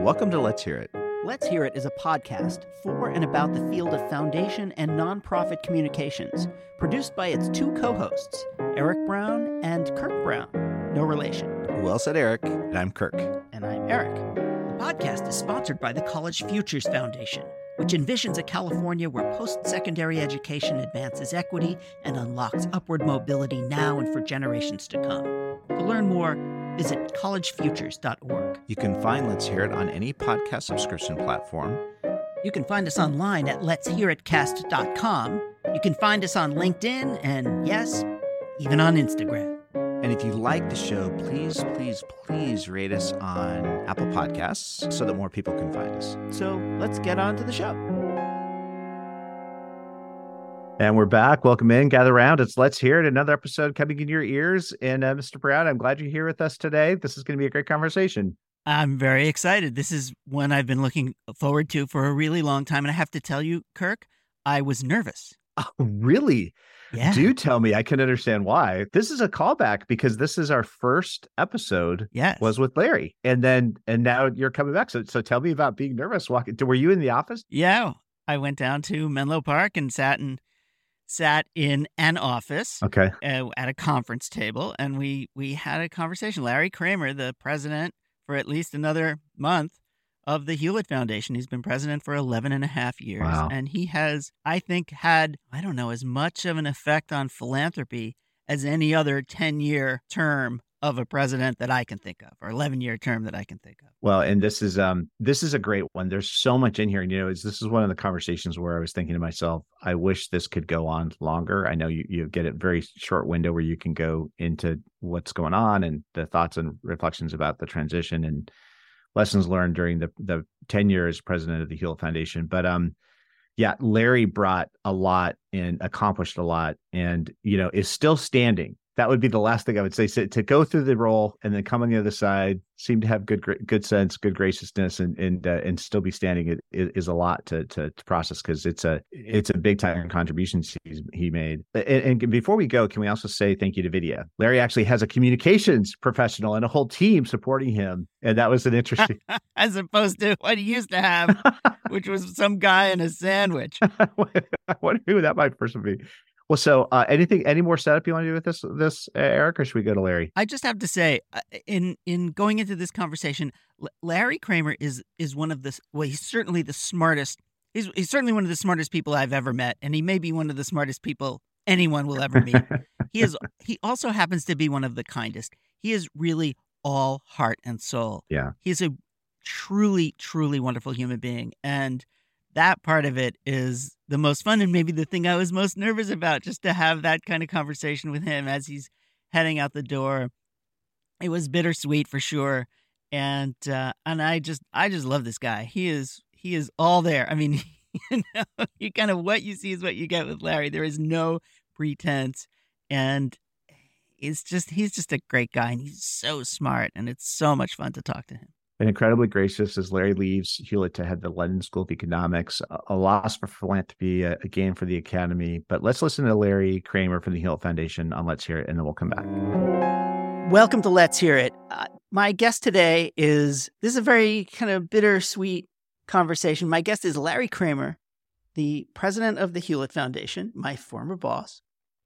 Welcome to Let's Hear It. Let's Hear It is a podcast for and about the field of foundation and nonprofit communications, produced by its two co hosts, Eric Brown and Kirk Brown. No relation. Well said, Eric. And I'm Kirk. And I'm Eric. The podcast is sponsored by the College Futures Foundation, which envisions a California where post secondary education advances equity and unlocks upward mobility now and for generations to come. To learn more, visit collegefutures.org. You can find Let's Hear It on any podcast subscription platform. You can find us online at letshearitcast.com. You can find us on LinkedIn and, yes, even on Instagram. And if you like the show, please, please, please rate us on Apple Podcasts so that more people can find us. So let's get on to the show. And we're back. Welcome in. Gather around. It's Let's Hear It. Another episode coming in your ears. And uh, Mr. Brown, I'm glad you're here with us today. This is going to be a great conversation. I'm very excited. This is one I've been looking forward to for a really long time. And I have to tell you, Kirk, I was nervous. Oh, really? Yeah. Do tell me. I can understand why. This is a callback because this is our first episode. Yes. Was with Larry, and then and now you're coming back. So so tell me about being nervous. Walking. Were you in the office? Yeah, I went down to Menlo Park and sat in sat in an office. Okay. Uh, at a conference table, and we we had a conversation. Larry Kramer, the president for at least another month of the Hewlett Foundation. He's been president for 11 and a half years. Wow. And he has, I think, had, I don't know, as much of an effect on philanthropy as any other 10 year term of a president that I can think of, or 11 year term that I can think of. Well, and this is um this is a great one. There's so much in here, and you know, this is one of the conversations where I was thinking to myself, I wish this could go on longer. I know you you get a very short window where you can go into what's going on and the thoughts and reflections about the transition and lessons learned during the the 10 years president of the Hewlett Foundation. But um yeah, Larry brought a lot and accomplished a lot and you know is still standing. That would be the last thing I would say. So to go through the role and then come on the other side, seem to have good good sense, good graciousness, and and uh, and still be standing is a lot to to, to process because it's a it's a big time contribution he's, he made. And, and before we go, can we also say thank you to Vidya? Larry actually has a communications professional and a whole team supporting him, and that was an interesting. As opposed to what he used to have, which was some guy in a sandwich. I wonder who that might person be. Well, so uh, anything, any more setup you want to do with this, this uh, Eric, or should we go to Larry? I just have to say, uh, in in going into this conversation, L- Larry Kramer is is one of the well, he's certainly the smartest. He's he's certainly one of the smartest people I've ever met, and he may be one of the smartest people anyone will ever meet. he is. He also happens to be one of the kindest. He is really all heart and soul. Yeah, he's a truly, truly wonderful human being, and that part of it is the most fun and maybe the thing I was most nervous about just to have that kind of conversation with him as he's heading out the door. It was bittersweet for sure. And uh, and I just I just love this guy. He is he is all there. I mean, you know, you kind of what you see is what you get with Larry. There is no pretense and it's just he's just a great guy and he's so smart and it's so much fun to talk to him and incredibly gracious as Larry leaves Hewlett to head the London School of Economics. A, loss for philanthropy, a gain for the Academy. But let's listen to Larry Kramer from the Hewlett Foundation on Let's Hear It, and then we'll come back. Welcome to Let's Hear It. Uh, my guest today is this is a very kind of bittersweet conversation. My guest is Larry Kramer, the president of the Hewlett Foundation, my former boss,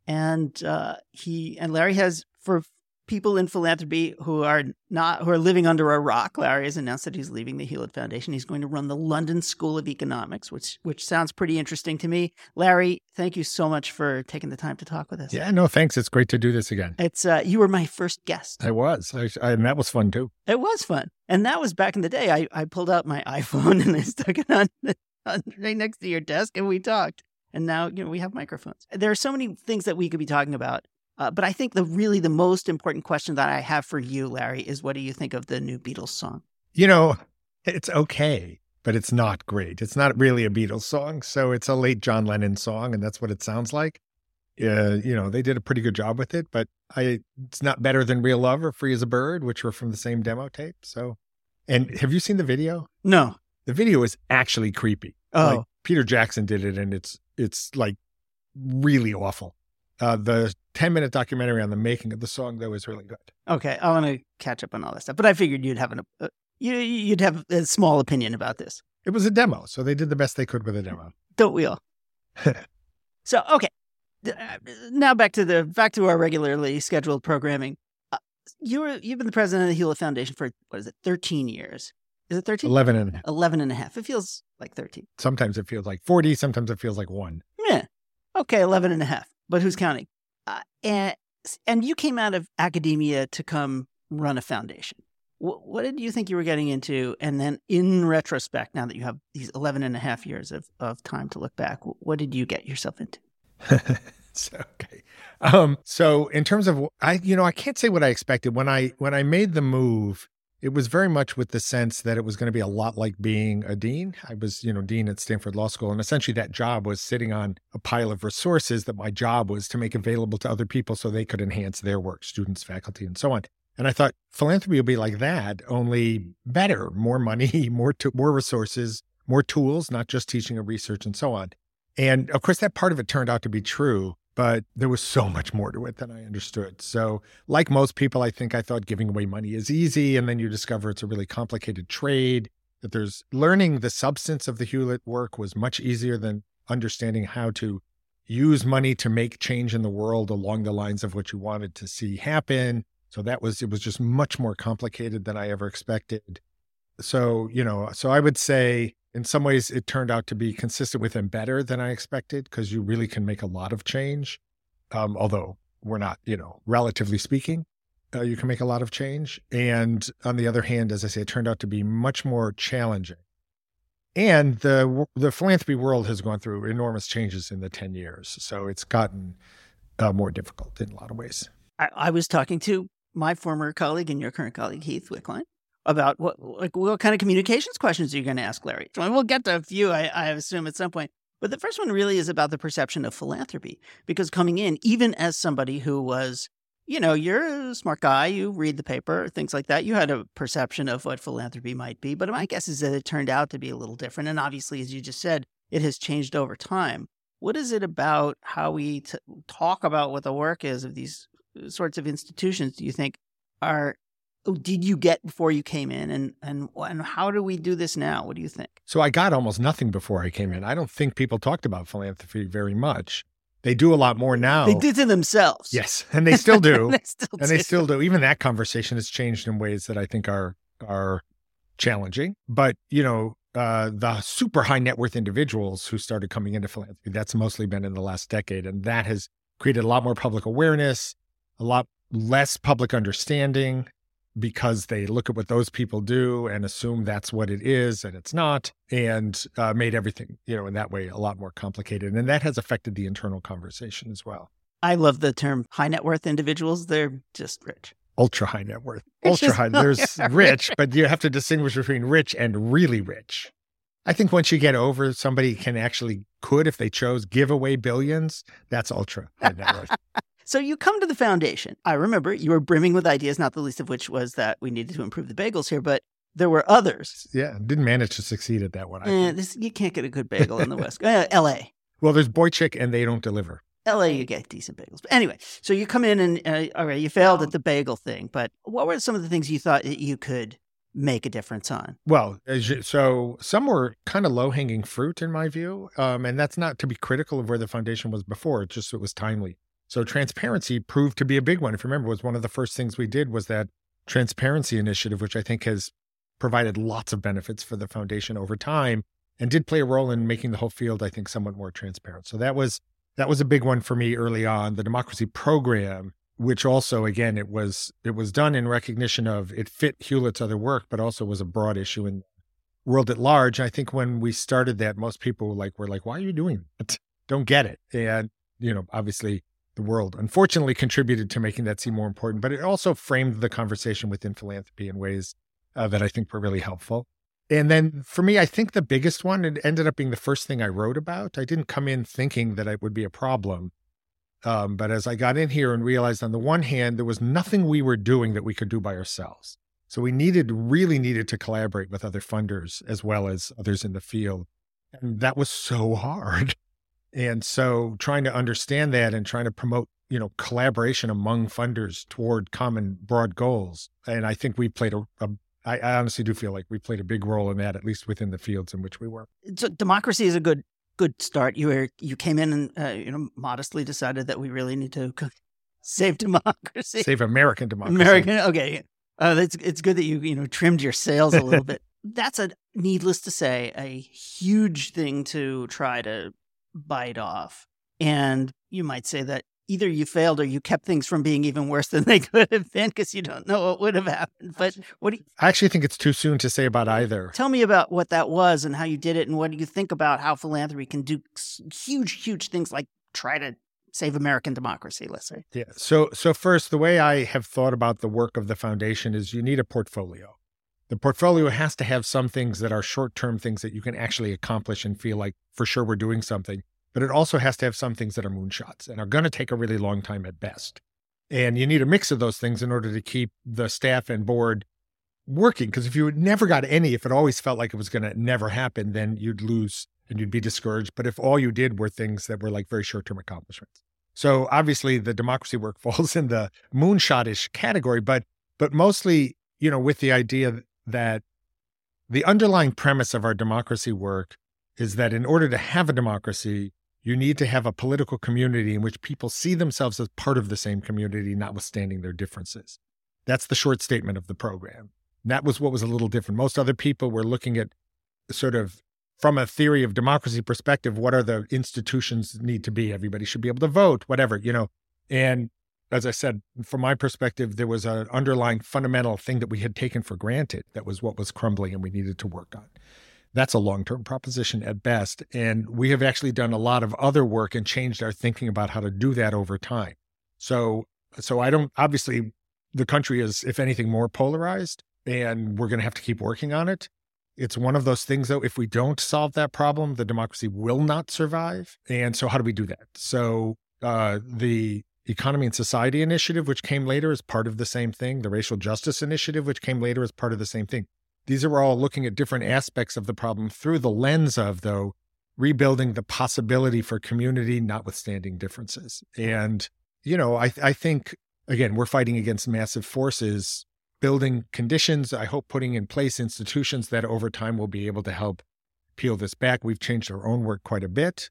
and uh, he and Larry has for people in philanthropy who are not who are living under a rock. Larry has announced that he's leaving the Hewlett Foundation. He's going to run the London School of Economics, which which sounds pretty interesting to me. Larry, thank you so much for taking the time to talk with us. Yeah, no, thanks. It's great to do this again. It's uh, you were my first guest. I was, I, I, and that was fun too. It was fun, and that was back in the day. I I pulled out my iPhone and I stuck it on, on right next to your desk, and we talked. And now, you know, we have microphones. There are so many things that we could be talking about. Uh, but I think the really the most important question that I have for you, Larry, is what do you think of the new Beatles song? You know, it's okay, but it's not great. It's not really a Beatles song, so it's a late John Lennon song, and that's what it sounds like. Uh, you know, they did a pretty good job with it, but I it's not better than Real Love or Free as a Bird, which were from the same demo tape. So, and have you seen the video? No, the video is actually creepy. Oh, like, Peter Jackson did it, and it's it's like really awful. Uh, the 10 minute documentary on the making of the song, though, is really good. Okay. I want to catch up on all that stuff, but I figured you'd have an, uh, you, you'd have a small opinion about this. It was a demo, so they did the best they could with a demo. Don't we all? so okay, uh, now back to the back to our regularly scheduled programming. Uh, you were you've been the president of the Hewlett Foundation for what is it, thirteen years? Is it 13? 11 and a half. 11 and a half. It feels like 13. Sometimes it feels like 40. Sometimes it feels like one. Yeah. Okay, 11 and a half. But who's counting? Uh, and, and you came out of academia to come run a foundation. What, what did you think you were getting into? And then in retrospect, now that you have these 11 and a half years of, of time to look back, what did you get yourself into? so, okay. Um, so in terms of I, you know, I can't say what I expected when I when I made the move it was very much with the sense that it was going to be a lot like being a dean. I was, you know, dean at Stanford Law School, and essentially that job was sitting on a pile of resources that my job was to make available to other people so they could enhance their work, students, faculty, and so on. And I thought philanthropy would be like that, only better, more money, more to, more resources, more tools, not just teaching and research and so on. And of course, that part of it turned out to be true but there was so much more to it than I understood. So, like most people, I think I thought giving away money is easy. And then you discover it's a really complicated trade, that there's learning the substance of the Hewlett work was much easier than understanding how to use money to make change in the world along the lines of what you wanted to see happen. So that was, it was just much more complicated than I ever expected. So, you know, so I would say in some ways it turned out to be consistent with and better than I expected because you really can make a lot of change. Um, although we're not, you know, relatively speaking, uh, you can make a lot of change. And on the other hand, as I say, it turned out to be much more challenging. And the the philanthropy world has gone through enormous changes in the ten years, so it's gotten uh, more difficult in a lot of ways. I, I was talking to my former colleague and your current colleague Heath Wickline about what like what kind of communications questions are you going to ask Larry? We'll get to a few, I, I assume, at some point. But the first one really is about the perception of philanthropy, because coming in, even as somebody who was, you know, you're a smart guy, you read the paper, things like that, you had a perception of what philanthropy might be. But my guess is that it turned out to be a little different. And obviously, as you just said, it has changed over time. What is it about how we t- talk about what the work is of these uh, sorts of institutions do you think are did you get before you came in? And and and how do we do this now? What do you think? So i got almost nothing before i came in. I don't think people talked about philanthropy very much. They do a lot more now. They did to themselves. Yes and they still do. They still and do. they still do. Even that conversation has changed in ways that i think are are challenging. But you know uh, the super high net worth individuals who started coming into philanthropy that's mostly been in the last decade. And that has created a lot more public awareness a lot less public understanding because they look at what those people do and assume that's what it is and it's not and uh, made everything you know in that way a lot more complicated. And that has affected the internal conversation as well. I love the term high net worth individuals. They're just rich. Ultra high net worth. Ultra high there's rich but you have to distinguish between rich and really rich. I think once you get over somebody can actually could if they chose give away billions that's ultra high net worth So you come to the foundation. I remember you were brimming with ideas, not the least of which was that we needed to improve the bagels here, but there were others. Yeah, didn't manage to succeed at that one. Eh, this, you can't get a good bagel in the West. Uh, L.A. Well, there's Boichik, and they don't deliver. LA, you get decent bagels. But anyway, so you come in and uh, all right, you failed at the bagel thing. But what were some of the things you thought that you could make a difference on? Well, you, so some were kind of low hanging fruit in my view, um, and that's not to be critical of where the foundation was before. It just it was timely. So transparency proved to be a big one. If you remember, was one of the first things we did was that transparency initiative, which I think has provided lots of benefits for the foundation over time and did play a role in making the whole field, I think, somewhat more transparent. So that was that was a big one for me early on. The democracy program, which also again it was it was done in recognition of it fit Hewlett's other work, but also was a broad issue in world at large. I think when we started that, most people like were like, "Why are you doing that? Don't get it." And you know, obviously, the world unfortunately contributed to making that seem more important, but it also framed the conversation within philanthropy in ways uh, that I think were really helpful. And then for me, I think the biggest one, it ended up being the first thing I wrote about. I didn't come in thinking that it would be a problem. Um, but as I got in here and realized on the one hand, there was nothing we were doing that we could do by ourselves. So we needed, really needed to collaborate with other funders as well as others in the field. And that was so hard. And so trying to understand that and trying to promote, you know, collaboration among funders toward common broad goals. And I think we played a, a I, I honestly do feel like we played a big role in that, at least within the fields in which we work. So democracy is a good good start. You were you came in and uh, you know modestly decided that we really need to save democracy, save American democracy. American, okay. Uh, it's it's good that you you know trimmed your sails a little bit. That's a needless to say a huge thing to try to bite off, and you might say that either you failed or you kept things from being even worse than they could have been because you don't know what would have happened. But what do you, I actually think it's too soon to say about either. Tell me about what that was and how you did it, and what do you think about how philanthropy can do huge, huge things like try to save American democracy, let's say. Yeah. So so first, the way I have thought about the work of the foundation is you need a portfolio. The portfolio has to have some things that are short-term things that you can actually accomplish and feel like for sure we're doing something but it also has to have some things that are moonshots and are going to take a really long time at best. And you need a mix of those things in order to keep the staff and board working. Because if you never got any, if it always felt like it was going to never happen, then you'd lose and you'd be discouraged. But if all you did were things that were like very short term accomplishments. So obviously the democracy work falls in the moonshotish category, but but mostly, you know, with the idea that the underlying premise of our democracy work is that in order to have a democracy, you need to have a political community in which people see themselves as part of the same community, notwithstanding their differences. That's the short statement of the program. That was what was a little different. Most other people were looking at sort of from a theory of democracy perspective, what are the institutions need to be? Everybody should be able to vote, whatever, you know. And as I said, from my perspective, there was an underlying fundamental thing that we had taken for granted that was what was crumbling and we needed to work on that's a long term proposition at best. And we have actually done a lot of other work and changed our thinking about how to do that over time. So, so I don't, obviously, the country is, if anything, more polarized, and we're going to have to keep working on it. It's one of those things, though, if we don't solve that problem, the democracy will not survive. And so, how do we do that? So, uh, the Economy and Society Initiative, which came later, is part of the same thing. The Racial Justice Initiative, which came later, is part of the same thing. These are all looking at different aspects of the problem through the lens of, though, rebuilding the possibility for community, notwithstanding differences. And, you know, I, I think, again, we're fighting against massive forces, building conditions, I hope putting in place institutions that over time will be able to help peel this back. We've changed our own work quite a bit.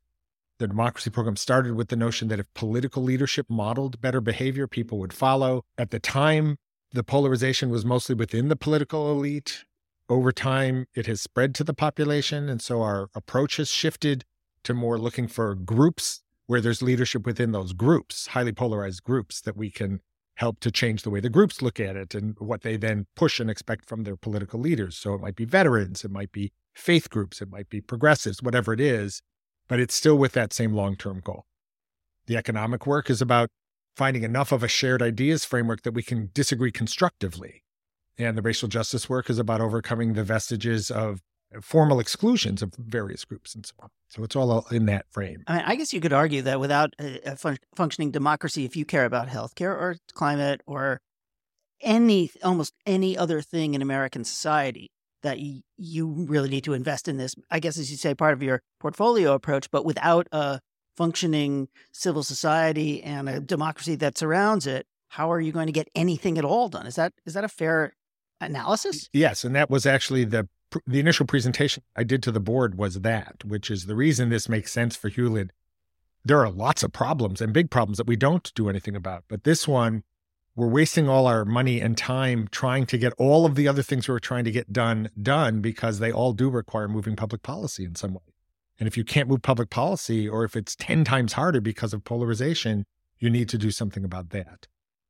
The democracy program started with the notion that if political leadership modeled better behavior, people would follow. At the time, the polarization was mostly within the political elite over time, it has spread to the population. And so our approach has shifted to more looking for groups where there's leadership within those groups, highly polarized groups that we can help to change the way the groups look at it and what they then push and expect from their political leaders. So it might be veterans, it might be faith groups, it might be progressives, whatever it is, but it's still with that same long term goal. The economic work is about finding enough of a shared ideas framework that we can disagree constructively and the racial justice work is about overcoming the vestiges of formal exclusions of various groups and so on. So it's all in that frame. I mean, I guess you could argue that without a, fun- functioning democracy, if you care about healthcare or climate or any almost any other thing in American society, that you really need to invest in this. I guess, as you say, part of your portfolio approach, but without a functioning civil society and a democracy that surrounds it, how are you going to get anything at all done? Is that is that a fair analysis? Yes, and that was actually the the initial presentation I did to the board was that, which is the reason this makes sense for Hewlett. There are lots of problems and big problems that we don't do anything about, but this one we're wasting all our money and time trying to get all of the other things we are trying to get done done because they all do require moving public policy in some way. And if you can't move public policy or if it's 10 times harder because of polarization, you need to do something about that.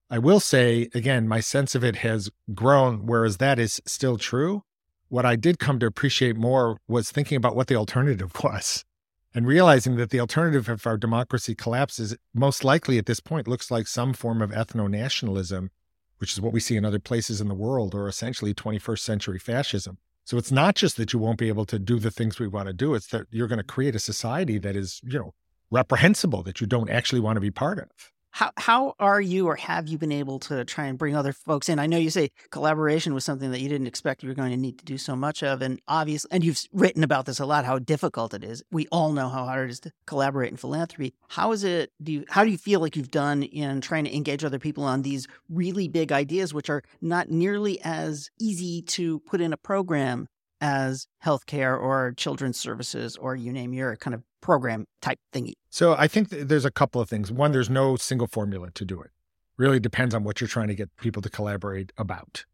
I will say, again, my sense of it has grown, whereas that is still true. What I did come to appreciate more was thinking about what the alternative was and realizing that the alternative if our democracy collapses most likely at this point looks like some form of ethno nationalism, which is what we see in other places in the world, or essentially 21st century fascism. So it's not just that you won't be able to do the things we want to do, it's that you're going to create a society that is, you know, reprehensible that you don't actually want to be part of. How how are you or have you been able to try and bring other folks in? I know you say collaboration was something that you didn't expect you were going to need to do so much of, and obviously, and you've written about this a lot, how difficult it is. We all know how hard it is to collaborate in philanthropy. How is it? Do you how do you feel like you've done in trying to engage other people on these really big ideas, which are not nearly as easy to put in a program as healthcare or children's services or you name your kind of program type thingy? So I think there's a couple of things. One, there's no single formula to do it. Really depends on what you're trying to get people to collaborate about.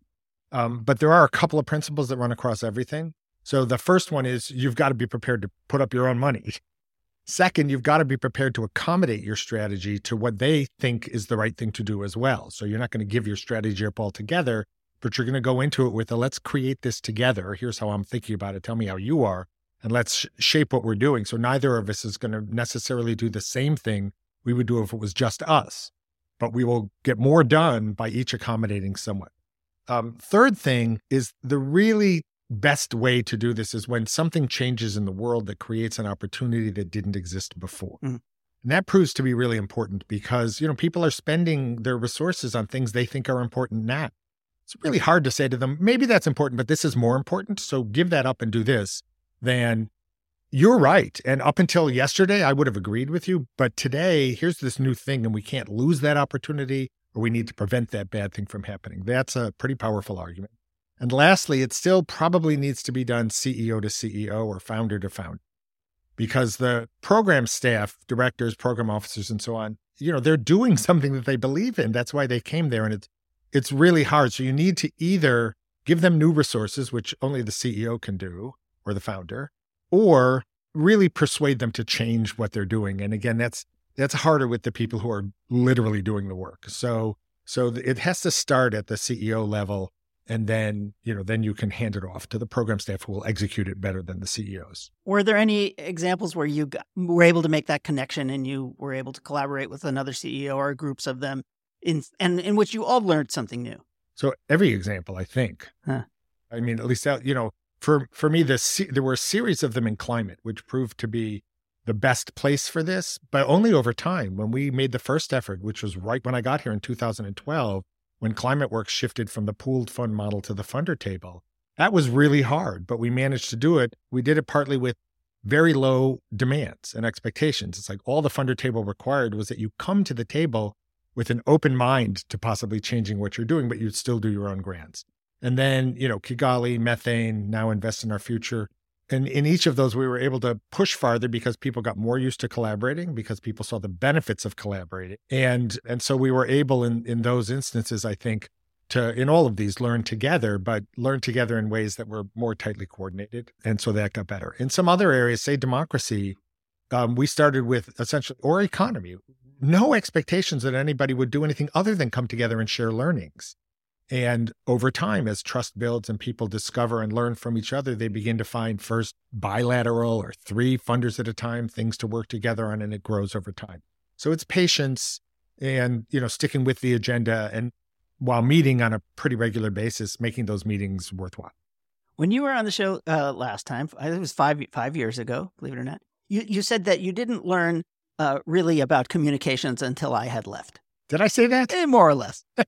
Um, but there are a couple of principles that run across everything. So the first one is you've got to be prepared to put up your own money. Second, you've got to be prepared to accommodate your strategy to what they think is the right thing to do as well. So you're not going to give your strategy up altogether but you're going to go into it with a let's create this together. Here's how I'm thinking about it. Tell me how you are, and let's sh- shape what we're doing. So neither of us is going to necessarily do the same thing we would do if it was just us, but we will get more done by each accommodating somewhat. Um, third thing is the really best way to do this is when something changes in the world that creates an opportunity that didn't exist before. Mm. And that proves to be really important because, you know, people are spending their resources on things they think are important now it's really hard to say to them, maybe that's important, but this is more important. So give that up and do this than you're right. And up until yesterday, I would have agreed with you. But today, here's this new thing, and we can't lose that opportunity or we need to prevent that bad thing from happening. That's a pretty powerful argument. And lastly, it still probably needs to be done CEO to CEO or founder to founder because the program staff, directors, program officers, and so on, you know, they're doing something that they believe in. That's why they came there. And it's it's really hard. So you need to either give them new resources, which only the CEO can do or the founder, or really persuade them to change what they're doing. And again, that's that's harder with the people who are literally doing the work. So so it has to start at the CEO level and then you know then you can hand it off to the program staff who will execute it better than the CEOs. Were there any examples where you got, were able to make that connection and you were able to collaborate with another CEO or groups of them in and in which you all learned something new. So every example, I think. Huh. I mean, at least that you know, for for me, this there were a series of them in climate, which proved to be the best place for this, but only over time. When we made the first effort, which was right when I got here in 2012, when ClimateWorks shifted from the pooled fund model to the funder table, that was really hard, but we managed to do it. We did it partly with very low demands and expectations. It's like all the funder table required was that you come to the table with an open mind to possibly changing what you're doing, but you'd still do your own grants. And then, you know, Kigali, methane, now invest in our future. And in each of those, we were able to push farther because people got more used to collaborating, because people saw the benefits of collaborating. And and so we were able in, in those instances, I think, to in all of these learn together, but learn together in ways that were more tightly coordinated. And so that got better. In some other areas, say democracy, um, we started with essentially or economy no expectations that anybody would do anything other than come together and share learnings. And over time, as trust builds and people discover and learn from each other, they begin to find first bilateral or three funders at a time, things to work together on, and it grows over time. So it's patience and, you know, sticking with the agenda and while meeting on a pretty regular basis, making those meetings worthwhile. When you were on the show uh, last time, it was five five years ago, believe it or not. You you said that you didn't learn uh, really about communications until I had left. Did I say that? Eh, more or less.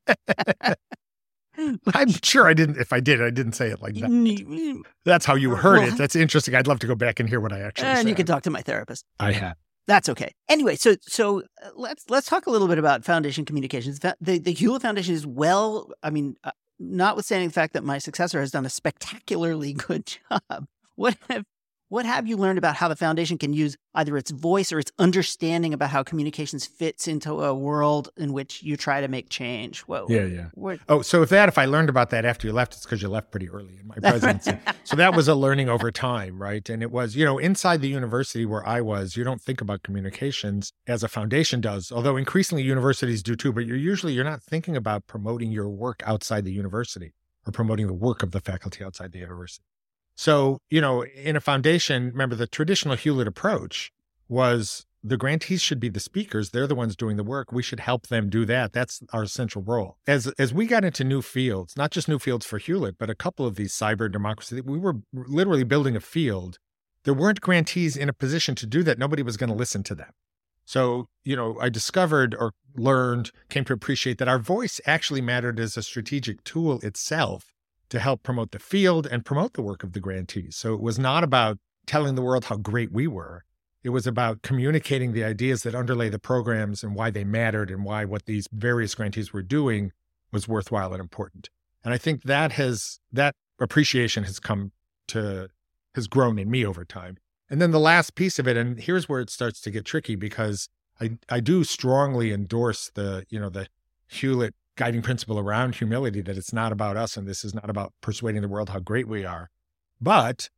I'm sure I didn't. If I did, I didn't say it like that. That's how you heard well, it. That's interesting. I'd love to go back and hear what I actually and said. And you can talk to my therapist. I have. That's okay. Anyway, so so uh, let's let's talk a little bit about foundation communications. The the Hewlett Foundation is well. I mean, uh, notwithstanding the fact that my successor has done a spectacularly good job. What have what have you learned about how the foundation can use either its voice or its understanding about how communications fits into a world in which you try to make change? Whoa. Yeah, yeah. What? Oh, so if that, if I learned about that after you left, it's because you left pretty early in my presidency. so that was a learning over time, right? And it was, you know, inside the university where I was, you don't think about communications as a foundation does, although increasingly universities do too, but you're usually, you're not thinking about promoting your work outside the university or promoting the work of the faculty outside the university. So, you know, in a foundation, remember the traditional Hewlett approach was the grantees should be the speakers. They're the ones doing the work. We should help them do that. That's our central role. As as we got into new fields, not just new fields for Hewlett, but a couple of these cyber democracy, we were literally building a field. There weren't grantees in a position to do that. Nobody was going to listen to them. So, you know, I discovered or learned, came to appreciate that our voice actually mattered as a strategic tool itself to help promote the field and promote the work of the grantees. So it was not about telling the world how great we were. It was about communicating the ideas that underlay the programs and why they mattered and why what these various grantees were doing was worthwhile and important. And I think that has that appreciation has come to has grown in me over time. And then the last piece of it, and here's where it starts to get tricky because I I do strongly endorse the, you know, the Hewlett guiding principle around humility that it's not about us and this is not about persuading the world how great we are. But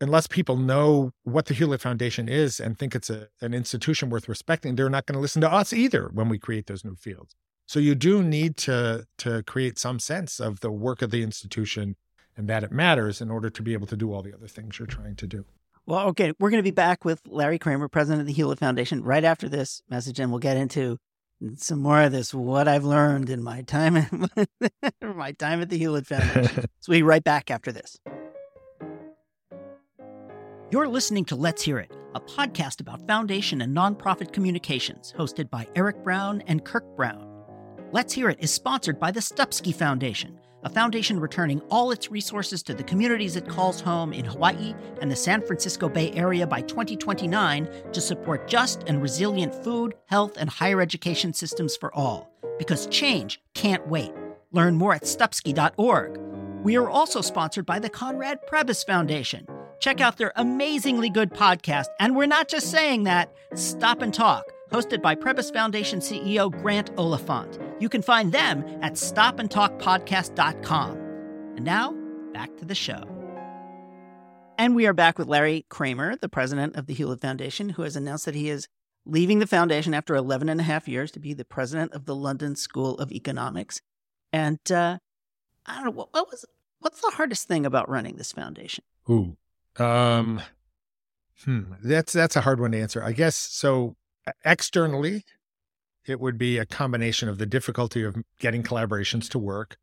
unless people know what the Hewlett Foundation is and think it's a, an institution worth respecting, they're not going to listen to us either when we create those new fields. So you do need to to create some sense of the work of the institution and that it matters in order to be able to do all the other things you're trying to do. Well, okay, we're going to be back with Larry Kramer, president of the Hewlett Foundation, right after this message, and we'll get into some more of this what I've learned in my time my time at the Hewlett Foundation. so we'll be right back after this. You're listening to Let's Hear It, a podcast about foundation and nonprofit communications, hosted by Eric Brown and Kirk Brown. Let's Hear It is sponsored by the Stupski Foundation, a foundation returning all its resources to the communities it calls home in Hawaii and the San Francisco Bay Area by 2029 to support just and resilient food, health, and higher education systems for all. Because change can't wait. Learn more at stupski.org. We are also sponsored by the Conrad Prebys Foundation. Check out their amazingly good podcast, and we're not just saying that, Stop and Talk hosted by Prebys Foundation CEO Grant Oliphant. You can find them at stopandtalkpodcast.com. And now, back to the show. And we are back with Larry Kramer, the president of the Hewlett Foundation, who has announced that he is leaving the foundation after 11 and a half years to be the president of the London School of Economics. And uh, I don't know, what, what was what's the hardest thing about running this foundation? Ooh. Um, hmm, that's that's a hard one to answer. I guess so externally, it would be a combination of the difficulty of getting collaborations to work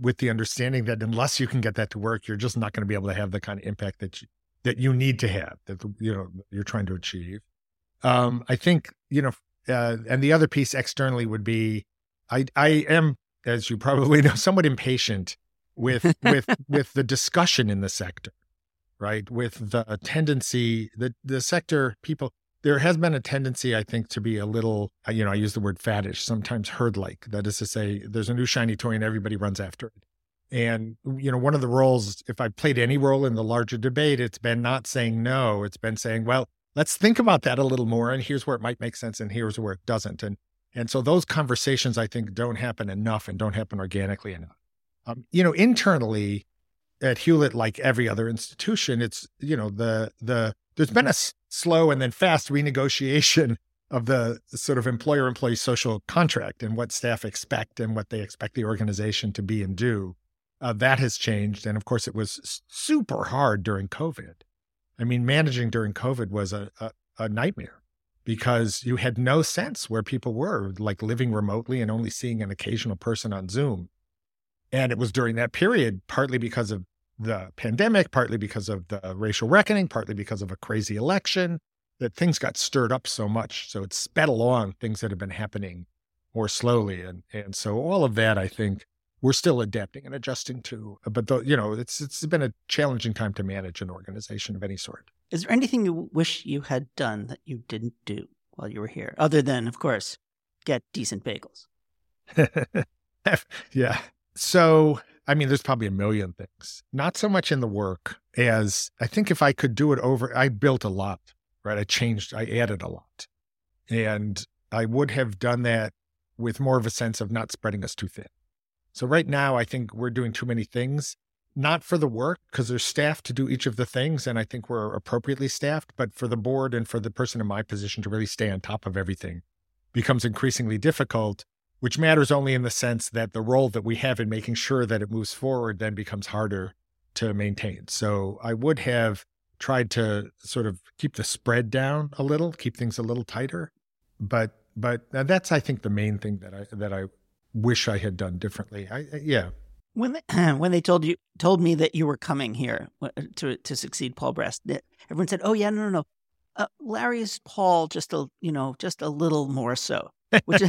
with the understanding that unless you can get that to work, you're just not going to be able to have the kind of impact that you, that you need to have that you know you're trying to achieve. Um, I think you know, uh, and the other piece externally would be, I I am, as you probably know, somewhat impatient with with with the discussion in the sector, right? With the tendency that the sector people there has been a tendency, I think, to be a little, uh, you know, I use the word faddish, sometimes herd like. That is to say, there's a new shiny toy and everybody runs after it. And, you know, one of the roles, if I played any role in the larger debate, it's been not saying no, it's been saying, well, let's think about that a little more. And here's where it might make sense and here's where it doesn't. And, and so those conversations, I think, don't happen enough and don't happen organically enough. Um, you know, internally at Hewlett, like every other institution, it's, you know, the, the, there's been a slow and then fast renegotiation of the sort of employer employee social contract and what staff expect and what they expect the organization to be and do. Uh, that has changed. And of course, it was super hard during COVID. I mean, managing during COVID was a, a, a nightmare because you had no sense where people were, like living remotely and only seeing an occasional person on Zoom. And it was during that period, partly because of the pandemic, partly because of the racial reckoning, partly because of a crazy election, that things got stirred up so much. So it sped along things that have been happening more slowly. And, and so all of that, I think, we're still adapting and adjusting to. But, the, you know, it's, it's been a challenging time to manage an organization of any sort. Is there anything you wish you had done that you didn't do while you were here, other than, of course, get decent bagels? yeah. So I mean, there's probably a million things, not so much in the work as I think if I could do it over, I built a lot, right? I changed, I added a lot. And I would have done that with more of a sense of not spreading us too thin. So right now, I think we're doing too many things, not for the work, because there's staff to do each of the things. And I think we're appropriately staffed, but for the board and for the person in my position to really stay on top of everything becomes increasingly difficult which matters only in the sense that the role that we have in making sure that it moves forward then becomes harder to maintain. So I would have tried to sort of keep the spread down a little, keep things a little tighter. But but that's I think the main thing that I that I wish I had done differently. I, yeah. When they, when they told you told me that you were coming here to to succeed Paul Brest, everyone said, "Oh yeah, no, no, no, Uh, Paul, just a you know, just a little more so. Which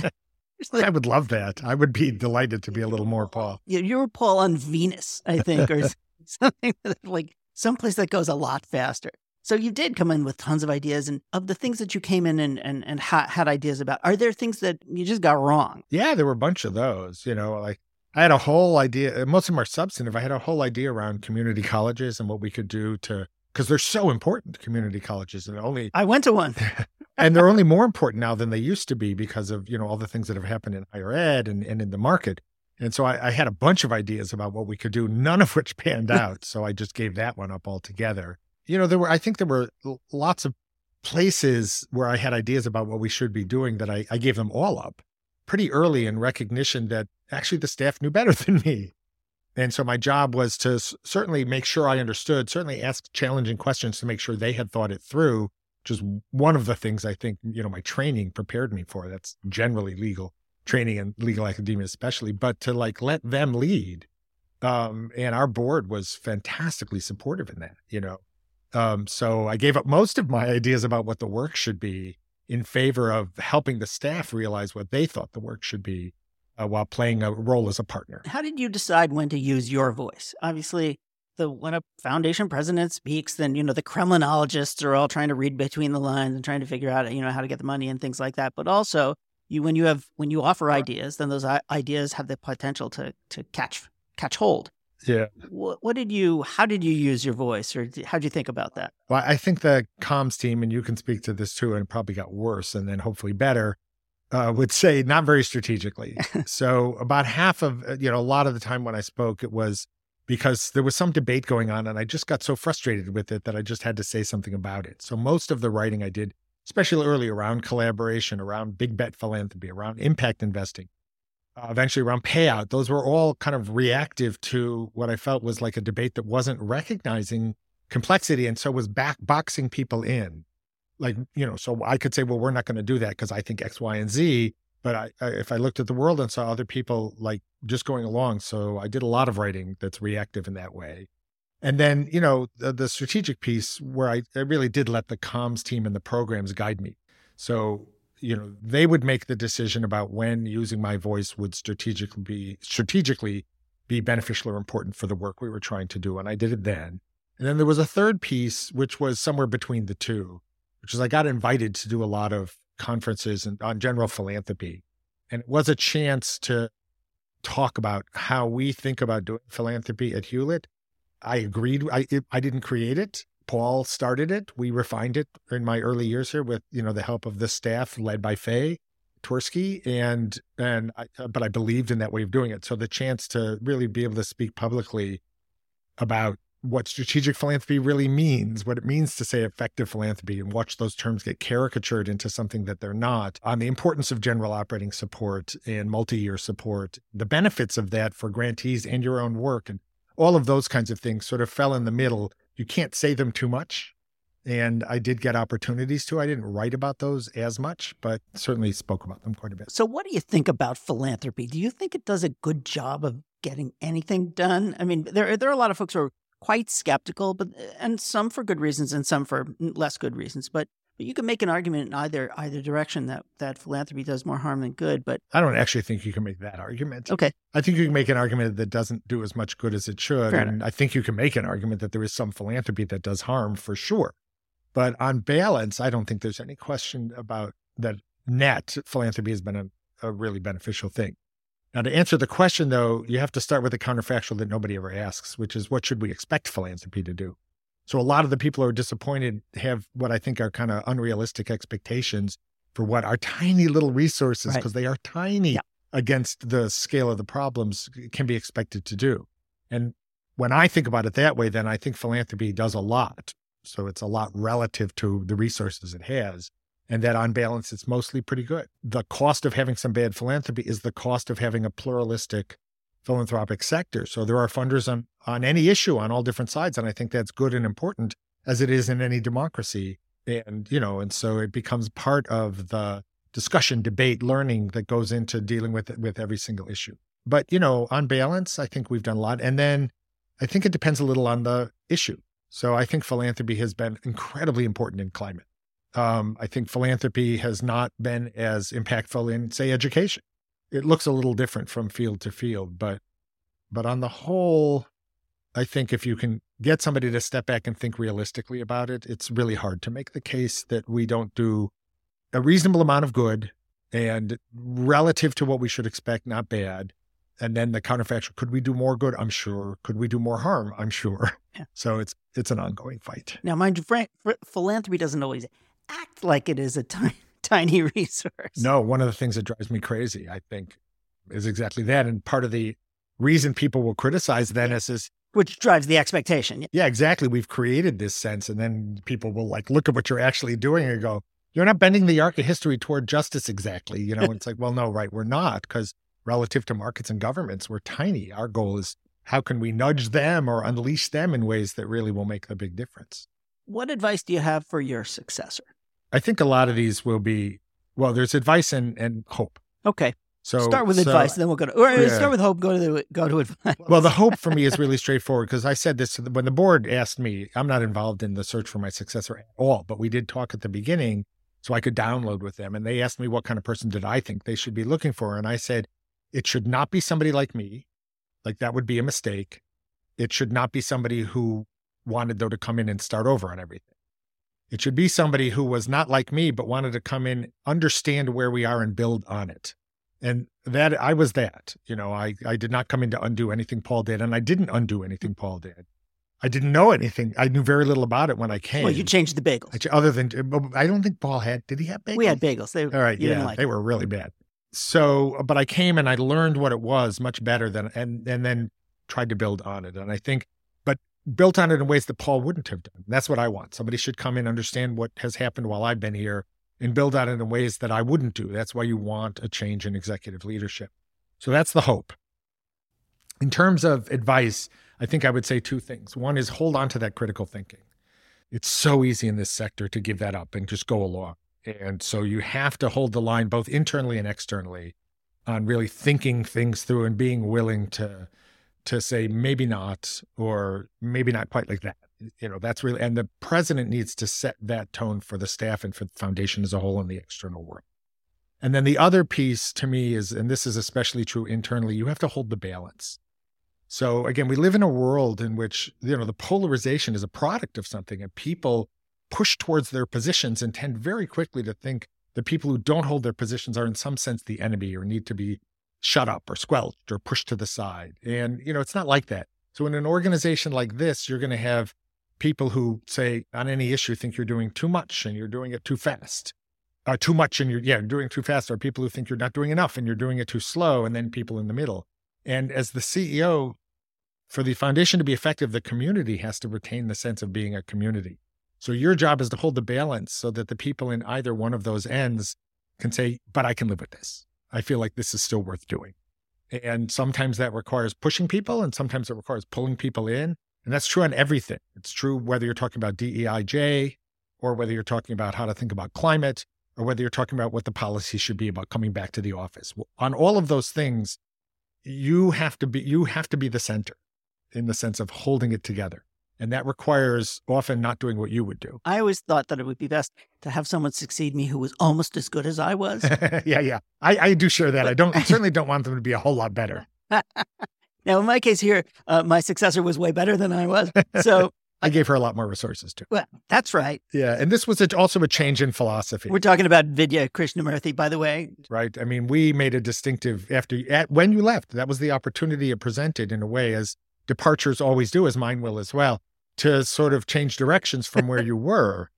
I would love that. I would be delighted to be a little more Paul. Yeah, You're Paul on Venus, I think, or something like someplace that goes a lot faster. So you did come in with tons of ideas, and of the things that you came in and and and ha- had ideas about, are there things that you just got wrong? Yeah, there were a bunch of those. You know, like I had a whole idea. Uh, most of them are substantive. I had a whole idea around community colleges and what we could do to because they're so important. Community colleges, and only I went to one, and they're only more important now than they used to be because of you know all the things that have happened in higher ed and, and in the market. And so I, I had a bunch of ideas about what we could do, none of which panned out. so I just gave that one up altogether you know, there were, I think there were lots of places where I had ideas about what we should be doing that I, I gave them all up pretty early in recognition that actually the staff knew better than me. And so my job was to certainly make sure I understood, certainly ask challenging questions to make sure they had thought it through, which is one of the things I think, you know, my training prepared me for. That's generally legal training and legal academia, especially, but to like let them lead. Um, and our board was fantastically supportive in that, you know, um, so I gave up most of my ideas about what the work should be in favor of helping the staff realize what they thought the work should be uh, while playing a role as a partner. How did you decide when to use your voice? Obviously, the when a foundation president speaks, then you know the Kremlinologists are all trying to read between the lines and trying to figure out you know how to get the money and things like that. But also, you when you have when you offer ideas, then those ideas have the potential to to catch catch hold. Yeah. What, what, did you, how did you use your voice or how did you think about that? Well, I think the comms team, and you can speak to this too, and probably got worse and then hopefully better, uh, would say not very strategically. so about half of, uh, you know, a lot of the time when I spoke, it was because there was some debate going on and I just got so frustrated with it that I just had to say something about it. So most of the writing I did, especially early around collaboration, around big bet philanthropy, around impact investing, uh, eventually around payout, those were all kind of reactive to what I felt was like a debate that wasn't recognizing complexity and so was back boxing people in. Like, you know, so I could say, well, we're not going to do that because I think X, Y, and Z. But I, I, if I looked at the world and saw other people like just going along, so I did a lot of writing that's reactive in that way. And then, you know, the, the strategic piece where I, I really did let the comms team and the programs guide me. So you know they would make the decision about when using my voice would strategically be strategically be beneficial or important for the work we were trying to do and i did it then and then there was a third piece which was somewhere between the two which is i got invited to do a lot of conferences and, on general philanthropy and it was a chance to talk about how we think about doing philanthropy at hewlett i agreed i, I didn't create it Paul started it. We refined it in my early years here with, you know, the help of the staff led by Fay Twersky. And, and, I, uh, but I believed in that way of doing it. So the chance to really be able to speak publicly about what strategic philanthropy really means, what it means to say effective philanthropy, and watch those terms get caricatured into something that they're not, on the importance of general operating support and multi year support, the benefits of that for grantees and your own work, and all of those kinds of things sort of fell in the middle you can't say them too much. And I did get opportunities to. I didn't write about those as much, but certainly spoke about them quite a bit. So, what do you think about philanthropy? Do you think it does a good job of getting anything done? I mean, there there are a lot of folks who are quite skeptical, but uh, and some for good reasons and some for less good reasons. But but you can make an argument in either either direction that that philanthropy does more harm than good. But I don't actually think you can make that argument. Okay, I think you can make an argument that doesn't do as much good as it should, Fair and enough. I think you can make an argument that there is some philanthropy that does harm for sure. But on balance, I don't think there's any question about that. Net philanthropy has been a, a really beneficial thing. Now, to answer the question, though, you have to start with the counterfactual that nobody ever asks, which is what should we expect philanthropy to do? So a lot of the people who are disappointed have what I think are kind of unrealistic expectations for what our tiny little resources, because right. they are tiny yeah. against the scale of the problems, uh, can be expected to do. And when I think about it that way, then I think philanthropy does a lot. So it's a lot relative to the resources it has. And that on balance, it's mostly pretty good. The cost of having some bad philanthropy is the cost of having a pluralistic philanthropic sector. So there are funders on, on any issue on all different sides. And I think that's good and important as it is in any democracy. And, you know, and so it becomes part of the discussion, debate, learning that goes into dealing with with every single issue. But, you know, on balance, I think we've done a lot. And then I think it depends a little on the issue. So I think philanthropy has been incredibly important in climate. Um, I think philanthropy has not been as impactful in, say, education. It looks a little different from field to field, but but on the whole, I think if you can get somebody to step back and think realistically about it, it's really hard to make the case that we don't do a reasonable amount of good and relative to what we should expect, not bad. And then the counterfactual, could we do more good? I'm sure. Could we do more harm? I'm sure. Yeah. So it's it's an ongoing fight. Now, mind you, Frank, philanthropy doesn't always act like it is a tiny, tiny resource. No, one of the things that drives me crazy, I think, is exactly that. And part of the reason people will criticize Venice is which drives the expectation. Yeah, exactly. We've created this sense, and then people will like look at what you're actually doing and go, "You're not bending the arc of history toward justice exactly." You know, it's like, well, no, right, we're not, because relative to markets and governments, we're tiny. Our goal is how can we nudge them or unleash them in ways that really will make the big difference. What advice do you have for your successor? I think a lot of these will be well. There's advice and and hope. Okay. So start with so, advice, then we'll go to or yeah. start with hope. Go to the, go to advice. Well, the hope for me is really straightforward because I said this when the board asked me. I'm not involved in the search for my successor at all, but we did talk at the beginning, so I could download with them. And they asked me what kind of person did I think they should be looking for, and I said it should not be somebody like me, like that would be a mistake. It should not be somebody who wanted though to come in and start over on everything. It should be somebody who was not like me, but wanted to come in, understand where we are, and build on it. And that I was that. You know, I, I did not come in to undo anything Paul did, and I didn't undo anything Paul did. I didn't know anything. I knew very little about it when I came. Well, you changed the bagels. I, other than, uh, I don't think Paul had. Did he have bagels? We had bagels. They, All right, yeah, like they were really bad. So, but I came and I learned what it was much better than, and and then tried to build on it. And I think, built on it in ways that Paul wouldn't have done. That's what I want. Somebody should come in, understand what has happened while I've been here, and build on it in ways that I wouldn't do. That's why you want a change in executive leadership. So that's the hope. In terms of advice, I think I would say two things. One is hold on to that critical thinking. It's so easy in this sector to give that up and just go along. And so you have to hold the line both internally and externally on really thinking things through and being willing to to say maybe not or maybe not quite like that you know that's really and the president needs to set that tone for the staff and for the foundation as a whole in the external world. And then the other piece to me is and this is especially true internally you have to hold the balance. So again we live in a world in which you know the polarization is a product of something and people push towards their positions and tend very quickly to think the people who don't hold their positions are in some sense the enemy or need to be shut up or squelched or pushed to the side. And you know it's not like that. So in an organization like this you're going to have people who say on any issue think you're doing too much and you're doing it too fast. Uh, too much and you're yeah doing too fast or people who think you're not doing enough and you're doing it too slow and then people in the middle. And as the ceo for the foundation to be effective the community has to retain the sense of being a community. So your job is to hold the balance so that the people in either one of those ends can say but i can live with this i feel like this is still worth doing and sometimes that requires pushing people and sometimes it requires pulling people in and that's true on everything. It's true whether you're talking about DEIJ or whether you're talking about how to think about climate or whether you're talking about what the policy should be about coming back to the office. On all of those things, you have to be you have to be the center in the sense of holding it together. And that requires often not doing what you would do. I always thought that it would be best to have someone succeed me who was almost as good as I was. yeah, yeah. I, I do share that. I don't I certainly don't want them to be a whole lot better. Now, in my case here, uh, my successor was way better than I was. So I gave her a lot more resources too. Well, that's right. Yeah. And this was a, also a change in philosophy. We're talking about Vidya Krishnamurthy, by the way. Right. I mean, we made a distinctive after at, when you left, that was the opportunity it presented in a way, as departures always do, as mine will as well, to sort of change directions from where you were.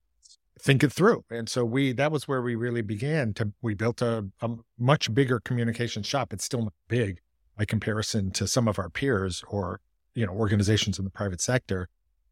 Think it through. And so we that was where we really began to we built a, a much bigger communication shop. It's still big, by comparison to some of our peers or you know organizations in the private sector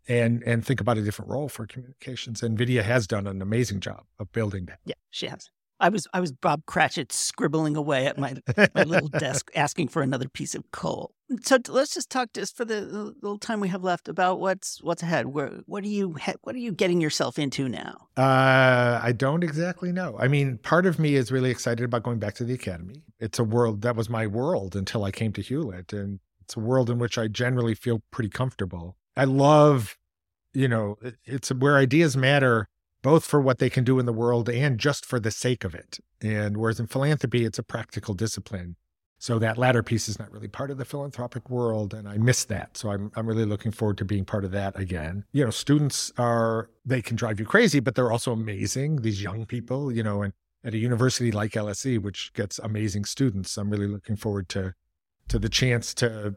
and and think about a different role for communications and Vidya has done an amazing job of building that yeah she has I was I was Bob Cratchit scribbling away at my my little desk asking for another piece of coal. So let's just talk just for the little time we have left about what's what's ahead. Where what are you what are you getting yourself into now? Uh, I don't exactly know. I mean, part of me is really excited about going back to the academy. It's a world that was my world until I came to Hewlett, and it's a world in which I generally feel pretty comfortable. I love, you know, it's where ideas matter both for what they can do in the world and just for the sake of it. And whereas in philanthropy, it's a practical discipline. So that latter piece is not really part of the philanthropic world, and I miss that. So I'm I'm really looking forward to being part of that again. You know, students are they can drive you crazy, but they're also amazing. These young people, you know, and at a university like LSE, which gets amazing students, I'm really looking forward to to the chance to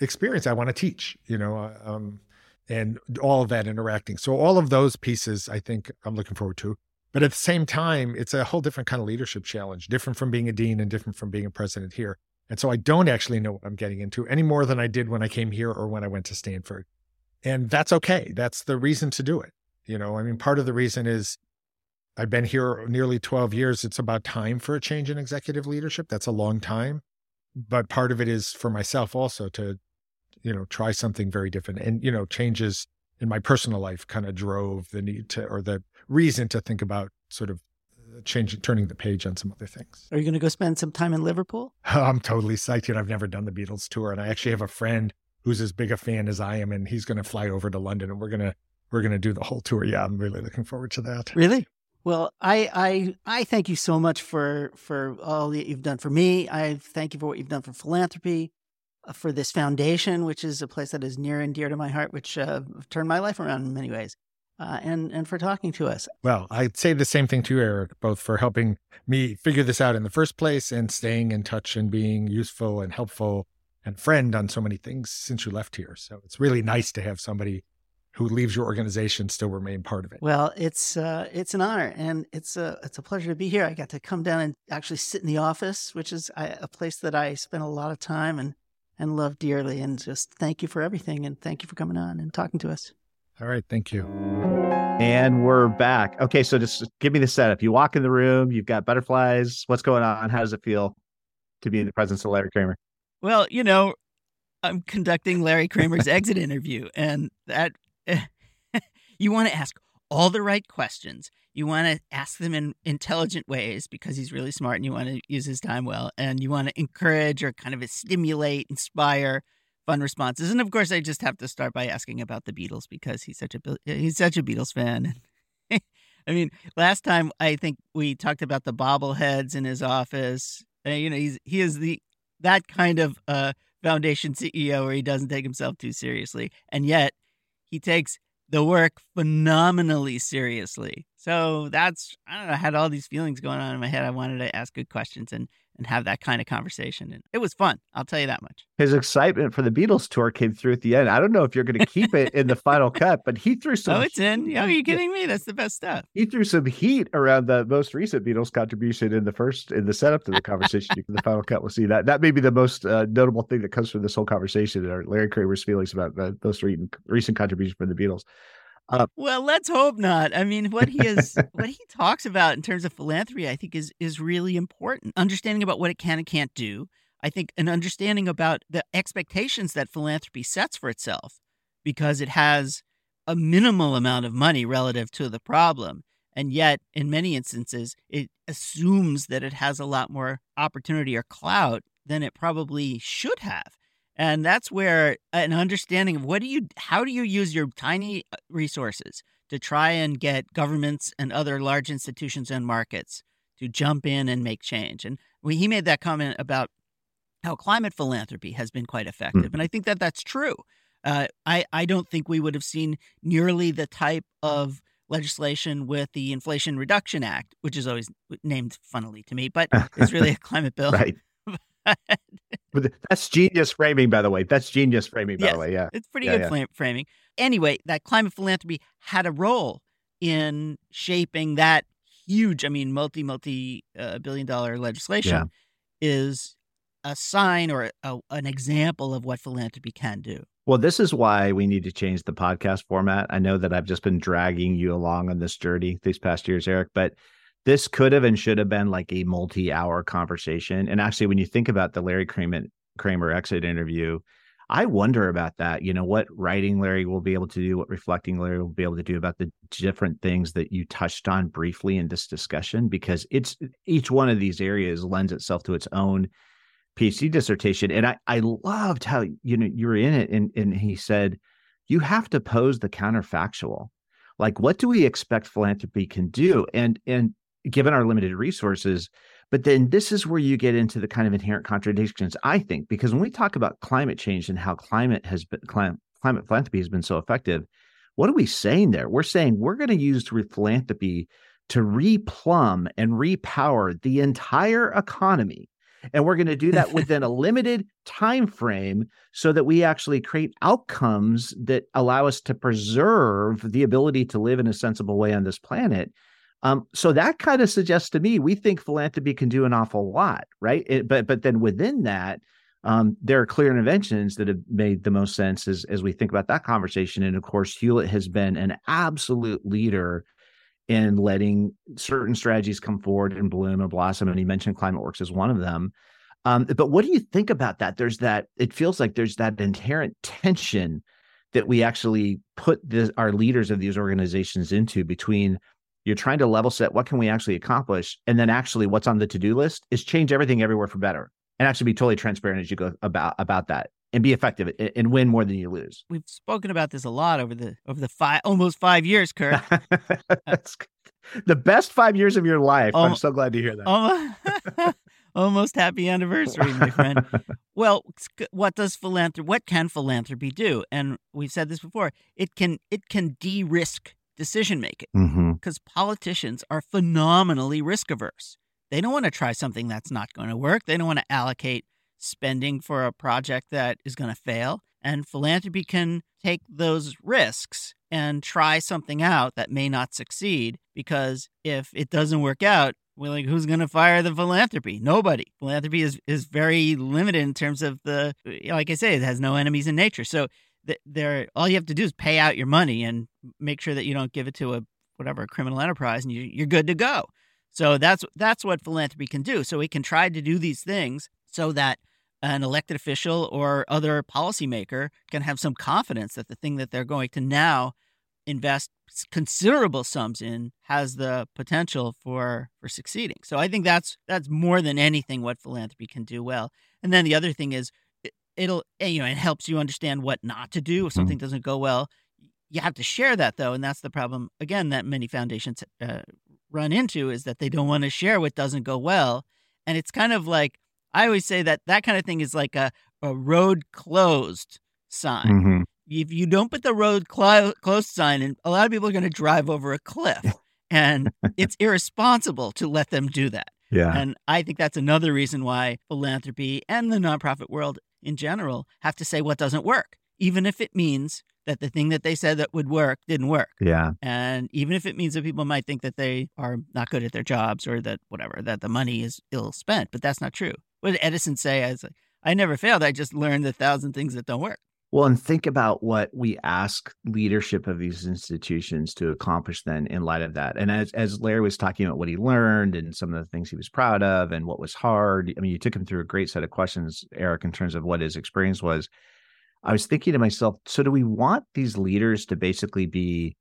experience. I want to teach, you know, uh, um, and all of that interacting. So all of those pieces, I think I'm looking forward to. But at the same time, it's a whole different kind of leadership challenge, different from being a dean and different from being a president here. And so I don't actually know what I'm getting into any more than I did when I came here or when I went to Stanford. And that's okay. That's the reason to do it. You know, I mean, part of the reason is I've been here nearly 12 years. It's about time for a change in executive leadership. That's a long time. But part of it is for myself also to, you know, try something very different. And, you know, changes in my personal life kind of drove the need to, or the reason to think about sort of changing, turning the page on some other things. Are you going to go spend some time in Liverpool? I'm totally psyched. I've never done the Beatles tour, and I actually have a friend who's as big a fan as I am, and he's going to fly over to London, and we're gonna we're gonna do the whole tour. Yeah, I'm really looking forward to that. Really? Well, I I I thank you so much for for all that you've done for me. I thank you for what you've done for philanthropy, uh, for this foundation, which is a place that is near and dear to my heart, which uh, turned my life around in many ways uh, and and for talking to us. Well, I'd say the same thing to you, Eric, both for helping me figure this out in the first place and staying in touch and being useful and helpful and friend on so many things since you left here. So it's really nice to have somebody who leaves your organization still remain part of it. Well, it's uh, it's an honor and it's a it's a pleasure to be here. I got to come down and actually sit in the office, which is a place that I spent a lot of time and and love dearly. And just thank you for everything and thank you for coming on and talking to us. All right. Thank you. And we're back. Okay. So just give me the setup. You walk in the room, you've got butterflies. What's going on? How does it feel to be in the presence of Larry Kramer? Well, you know, I'm conducting Larry Kramer's exit interview, and that you want to ask all the right questions. You want to ask them in intelligent ways because he's really smart and you want to use his time well. And you want to encourage or kind of stimulate, inspire fun responses. And of course, I just have to start by asking about the Beatles because he's such a he's such a Beatles fan. I mean, last time I think we talked about the bobbleheads in his office. You know, he's he is the that kind of uh, foundation CEO where he doesn't take himself too seriously, and yet he takes the work phenomenally seriously. So that's I don't know. I had all these feelings going on in my head. I wanted to ask good questions, and and have that kind of conversation. And it was fun. I'll tell you that much. His excitement for the Beatles tour came through at the end. I don't know if you're going to keep it in the final cut, but he threw some. Oh, it's in. Yeah, are you kidding me? That's the best stuff. He threw some heat around the most recent Beatles contribution in the first in the setup to the conversation. you the final cut. We'll see that. That may be the most uh, notable thing that comes from this whole conversation. Are Larry Kramer's feelings about the, those recent recent contributions from the Beatles. Uh, well, let's hope not. I mean, what he is, what he talks about in terms of philanthropy, I think is is really important. Understanding about what it can and can't do. I think an understanding about the expectations that philanthropy sets for itself, because it has a minimal amount of money relative to the problem, and yet in many instances it assumes that it has a lot more opportunity or clout than it probably should have. And that's where an understanding of what do you, how do you use your tiny uh, resources to try and get governments and other large institutions and markets to jump in and make change. And he made that comment about how climate philanthropy has been quite effective. Mm. And I think that that's true. Uh, I, I don't think we would have seen nearly the type of legislation with the Inflation Reduction Act, which is always named funnily to me, but it's really a climate bill. right. That's genius framing, by the way. That's genius framing, by yes, the way. Yeah. It's pretty yeah, good yeah. framing. Anyway, that climate philanthropy had a role in shaping that huge, I mean, multi, multi uh, billion dollar legislation yeah. is a sign or a, an example of what philanthropy can do. Well, this is why we need to change the podcast format. I know that I've just been dragging you along on this journey these past years, Eric, but this could have and should have been like a multi-hour conversation. And actually, when you think about the Larry Kramer, Kramer exit interview, I wonder about that. You know, what writing Larry will be able to do, what reflecting Larry will be able to do about the different things that you touched on briefly in this discussion, because it's each one of these areas lends itself to its own PhD dissertation. And I, I loved how, you know, you were in it and, and he said, you have to pose the counterfactual like what do we expect philanthropy can do and and given our limited resources but then this is where you get into the kind of inherent contradictions i think because when we talk about climate change and how climate has been climate, climate philanthropy has been so effective what are we saying there? We're saying we're going to use philanthropy to replumb and repower the entire economy and we're going to do that within a limited time frame so that we actually create outcomes that allow us to preserve the ability to live in a sensible way on this planet um, so that kind of suggests to me we think philanthropy can do an awful lot right it, but but then within that um, there are clear interventions that have made the most sense as, as we think about that conversation and of course hewlett has been an absolute leader in letting certain strategies come forward and bloom and blossom. And he mentioned ClimateWorks as one of them. Um, but what do you think about that? There's that, it feels like there's that inherent tension that we actually put the, our leaders of these organizations into between you're trying to level set what can we actually accomplish and then actually what's on the to-do list is change everything everywhere for better and actually be totally transparent as you go about about that and be effective and win more than you lose. We've spoken about this a lot over the over the five almost five years, Kurt. That's the best five years of your life. Um, I'm so glad to hear that. Almost, almost happy anniversary, my friend. well, what does philanthropy? What can philanthropy do? And we've said this before. It can it can de-risk decision making because mm-hmm. politicians are phenomenally risk averse. They don't want to try something that's not going to work. They don't want to allocate spending for a project that is going to fail. And philanthropy can take those risks and try something out that may not succeed because if it doesn't work out, well, like who's going to fire the philanthropy? Nobody. Philanthropy is is very limited in terms of the like I say, it has no enemies in nature. So there, all you have to do is pay out your money and make sure that you don't give it to a whatever a criminal enterprise, and you, you're good to go. So that's that's what philanthropy can do. So it can try to do these things so that an elected official or other policymaker can have some confidence that the thing that they're going to now invest considerable sums in has the potential for for succeeding. So I think that's that's more than anything what philanthropy can do well. And then the other thing is it, will eh, you know it helps you understand what not to do if mm-hmm. something mm doesn't go well. You have to share that though, and that's the problem again that many foundations uh, run into is that they don't want to share what doesn't go well, and it's kind of like I always say that that kind of thing is like a, a road closed sign. Mm-hmm. If you don't put the road cl- closed sign, and a lot of people are going to drive over a cliff, and it's irresponsible to let them do that. Yeah. And I think that's another reason why philanthropy and the nonprofit world in general have to say what doesn't work, even if it means that the thing that they said that would work didn't work. Yeah. And even if it means that people might think that they are not good at their jobs or that whatever, that the money is ill spent, but that's not true. What did Edison say? I was like, I never failed. I just learned a thousand things that don't work. Well, and think about what we ask leadership of these institutions to accomplish then in light of that. And as as Larry was talking about what he learned and some of the things he was proud of and what was hard, I mean, you took him through a great set of questions, Eric, in terms of what his experience was. I was thinking to myself, so do we want these leaders to basically be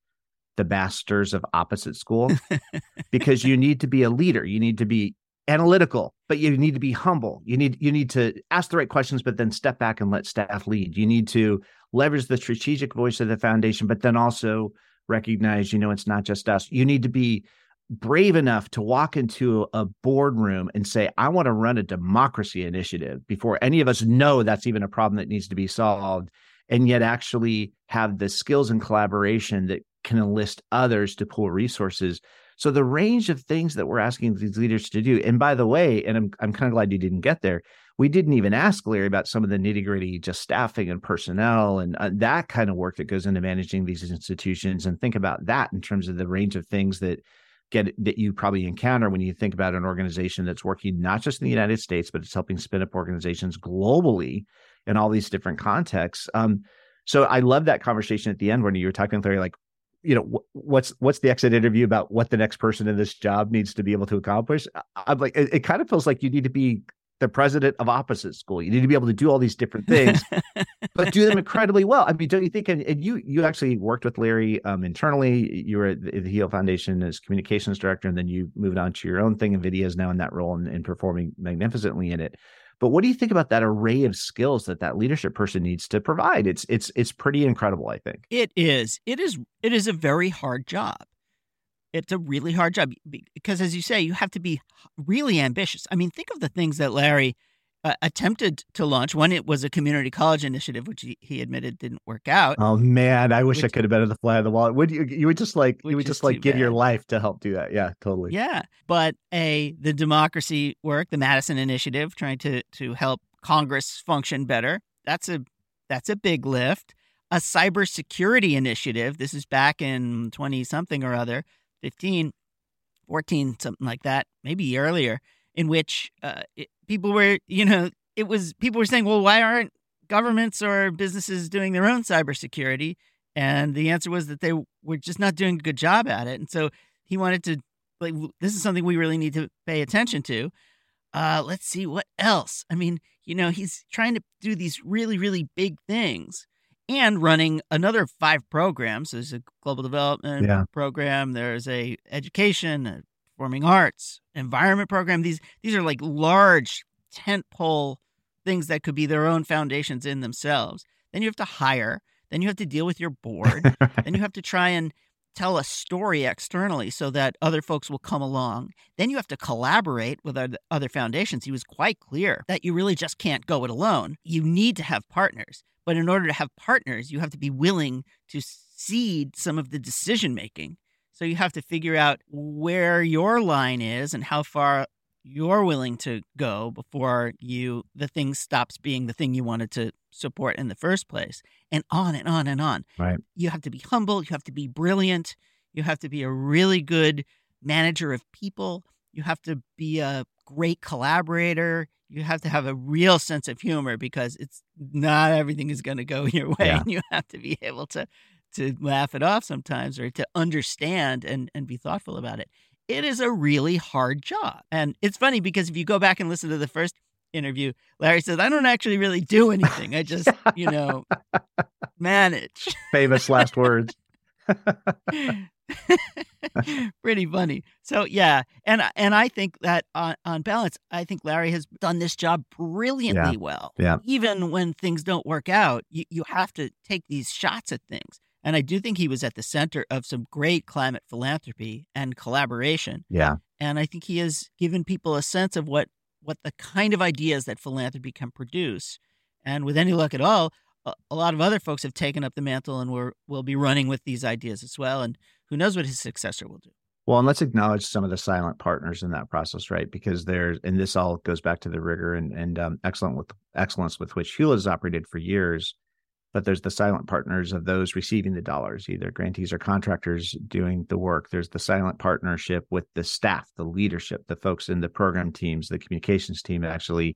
the masters of opposite school? because you need to be a leader. You need to be analytical but you need to be humble. You need you need to ask the right questions but then step back and let staff lead. You need to leverage the strategic voice of the foundation but then also recognize you know it's not just us. You need to be brave enough to walk into a boardroom and say i want to run a democracy initiative before any of us know that's even a problem that needs to be solved and yet actually have the skills and collaboration that can enlist others to pool resources so the range of things that we're asking these leaders to do, and by the way, and I'm I'm kind of glad you didn't get there. We didn't even ask Larry about some of the nitty gritty, just staffing and personnel and uh, that kind of work that goes into managing these institutions. And think about that in terms of the range of things that get that you probably encounter when you think about an organization that's working not just in the United States, but it's helping spin up organizations globally in all these different contexts. Um, so I love that conversation at the end when you were talking, Larry, like you know what's what's the exit interview about what the next person in this job needs to be able to accomplish? I'm like it, it, kind of feels like you need to be the president of opposite school. You need to be able to do all these different things but do them incredibly well. I mean don't you think and, and you you actually worked with larry um, internally. You were at the, the Hewlett foundation as communications director and then you moved on to your own thing Vidya is now in that role and, and performing magnificently in it But what do you think about that array of skills that that leadership person needs to provide? It's it's it's pretty incredible, I think. It is. It is. It is a very hard job. It's a really hard job because, as you say, you have to be really ambitious. I mean, think of the things that Larry uh, attempted to launch. One, it was a community college initiative, which he, he admitted didn't work out. Oh man, I wish which, I could have been at the fly of the wall. Would you? You would just like you would just like give bad. your life to help do that. Yeah, totally. Yeah, but a the democracy work, the Madison Initiative, trying to to help Congress function better. That's a that's a big lift. A cybersecurity initiative. This is back in twenty something or other, 15, 14, something like that, maybe earlier in which uh, it, people were, you know, it was people were saying, well, why aren't governments or businesses doing their own cybersecurity? And the answer was that they were just not doing a good job at it. And so he wanted to, like, this is something we really need to pay attention to. Uh, let's see what else. I mean, you know, he's trying to do these really, really big things and running another five programs. There's a global development yeah. program. There's a education, a performing arts, environment program. These these are like large tent pole things that could be their own foundations in themselves. Then you have to hire. Then you have to deal with your board. then you have to try and tell a story externally so that other folks will come along. Then you have to collaborate with other foundations. He was quite clear that you really just can't go it alone. You need to have partners. But in order to have partners, you have to be willing to cede some of the decision making so you have to figure out where your line is and how far you're willing to go before you the thing stops being the thing you wanted to support in the first place and on and on and on right you have to be humble you have to be brilliant you have to be a really good manager of people you have to be a great collaborator you have to have a real sense of humor because it's not everything is going to go your way yeah. and you have to be able to to laugh it off sometimes or to understand and, and be thoughtful about it. It is a really hard job. And it's funny because if you go back and listen to the first interview, Larry says, I don't actually really do anything. I just, you know, manage. Famous last words. Pretty funny. So yeah, and and I think that on, on balance, I think Larry has done this job brilliantly yeah. well. Yeah. Even when things don't work out, you, you have to take these shots at things. And I do think he was at the center of some great climate philanthropy and collaboration. Yeah. And I think he has given people a sense of what what the kind of ideas that philanthropy can produce. And with any luck at all, a, a lot of other folks have taken up the mantle and will be running with these ideas as well. And who knows what his successor will do. Well, and let's acknowledge some of the silent partners in that process, right? Because there's, and this all goes back to the rigor and and um, excellent with excellence with which Hewlett has operated for years but there's the silent partners of those receiving the dollars, either grantees or contractors doing the work. There's the silent partnership with the staff, the leadership, the folks in the program teams, the communications team actually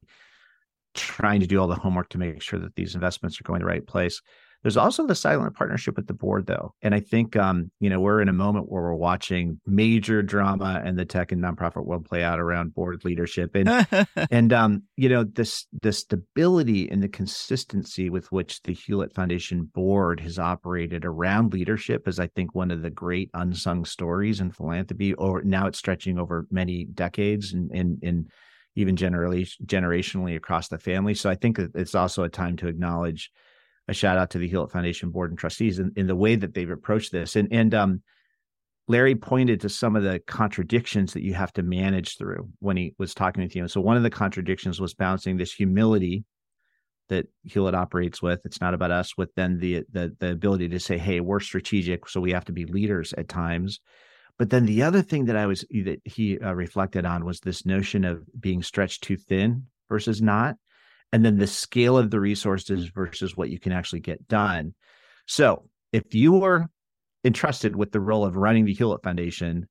trying to do all the homework to make sure that these investments are going the right place. There's also the silent partnership with the board, though, and I think um, you know we're in a moment where we're watching major drama in the tech and nonprofit world play out around board leadership, and and um, you know this the stability and the consistency with which the Hewlett Foundation board has operated around leadership is, I think, one of the great unsung stories in philanthropy. Or now it's stretching over many decades and and and even generally generationally across the family. So I think it's also a time to acknowledge a shout out to the Hewlett Foundation board and trustees in, in the way that they've approached this. And and um, Larry pointed to some of the contradictions that you have to manage through when he was talking with you. And so one of the contradictions was balancing this humility that Hewlett operates with. It's not about us, with then the the the ability to say, "Hey, we're strategic, so we have to be leaders at times." But then the other thing that I was that he uh, reflected on was this notion of being stretched too thin versus not and then the scale of the resources versus what you can actually get done. So, if you were entrusted with the role of running the Hewlett Foundation,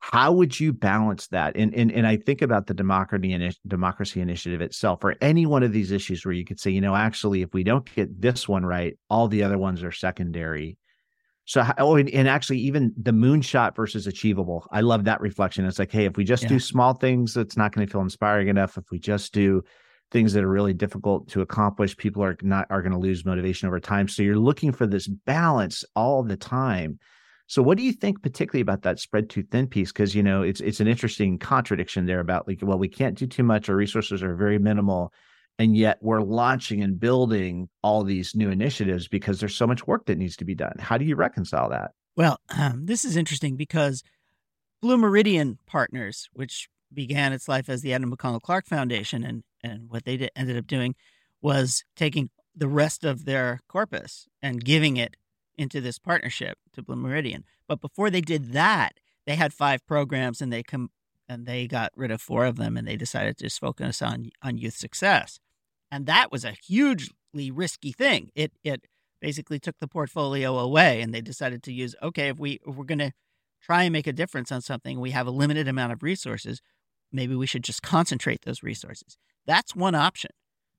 how would you balance that? And and, and I think about the democracy democracy initiative itself, or any one of these issues where you could say, you know, actually, if we don't get this one right, all the other ones are secondary. So, oh, and, and actually, even the moonshot versus achievable, I love that reflection. It's like, hey, if we just yeah. do small things, it's not going to feel inspiring enough. If we just do things that are really difficult to accomplish people are not are going to lose motivation over time so you're looking for this balance all the time So what do you think particularly about that spread too thin piece? Because you know it's it's an interesting contradiction there about like well we can't do too much, our resources are very minimal, and yet we're launching and building all these new initiatives because there's so much work that needs to be done. How do you reconcile that? Well, um, this is interesting because Blue Meridian Partners, which began its life as the Edna McConnell Clark Foundation, and and what they did, ended up doing was taking the rest of their corpus and giving it into this partnership to Blue Meridian. But before they did that, they had five programs and they come and they got rid of four of them and they decided to just focus on on youth success. And that was a hugely risky thing. It it basically took the portfolio away and they decided to use okay, if we if we're going to try and make a difference on something, we have a limited amount of resources, maybe we should just concentrate those resources. That's one option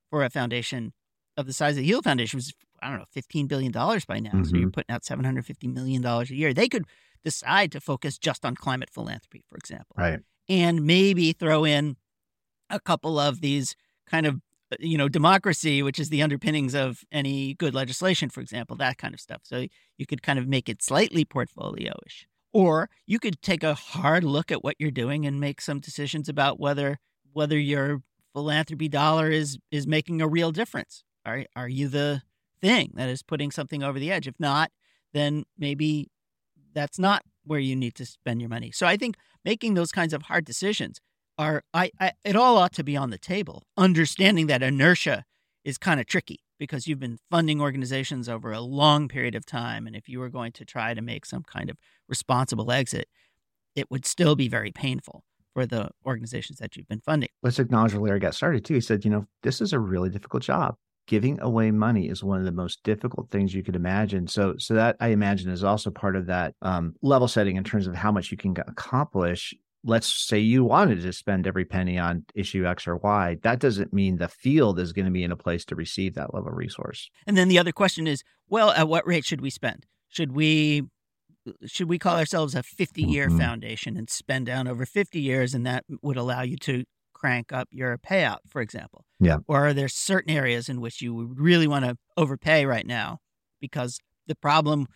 for a foundation of the size of the Hewlett Foundation, was I don't know, $15 billion by now. Mm-hmm. So you're mm-hmm. putting out $750 million a year. They could decide to focus just on climate philanthropy, for example. Right. And maybe throw in a couple of these kind of, you know, democracy, which is the underpinnings of any good legislation, for example, that kind of stuff. So you could kind of make it slightly portfolio ish. Or you could take a hard look at what you're doing and make some decisions about whether whether your philanthropy dollar is is making a real difference. Are are you the thing that is putting something over the edge. If not, then maybe that's not where you need to spend your money. So I think making those kinds of hard decisions are I, I it all ought to be on the table. Understanding that inertia is kind of tricky because you've been funding organizations over a long period of time and if you were going to try to make some kind of responsible exit, it would still be very painful for the organizations that you've been funding. Let's acknowledge where Larry got started too. He said, you know, this is a really difficult job giving away money is one of the most difficult things you could imagine. So, so that I imagine is also part of that um, level setting in terms of how much you can accomplish. Let's say you wanted to spend every penny on issue X or Y. That doesn't mean the field is going to be in a place to receive that level of resource. And then the other question is, well, at what rate should we spend? Should we should we call ourselves a 50 year mm-hmm. foundation and spend down over 50 years and that would allow you to crank up your payout, for example? Yeah. Or are there certain areas in which you would really want to overpay right now because the problem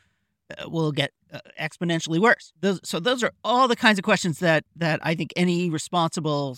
uh, will get uh, exponentially worse? Those, so those are all the kinds of questions that that I think any responsible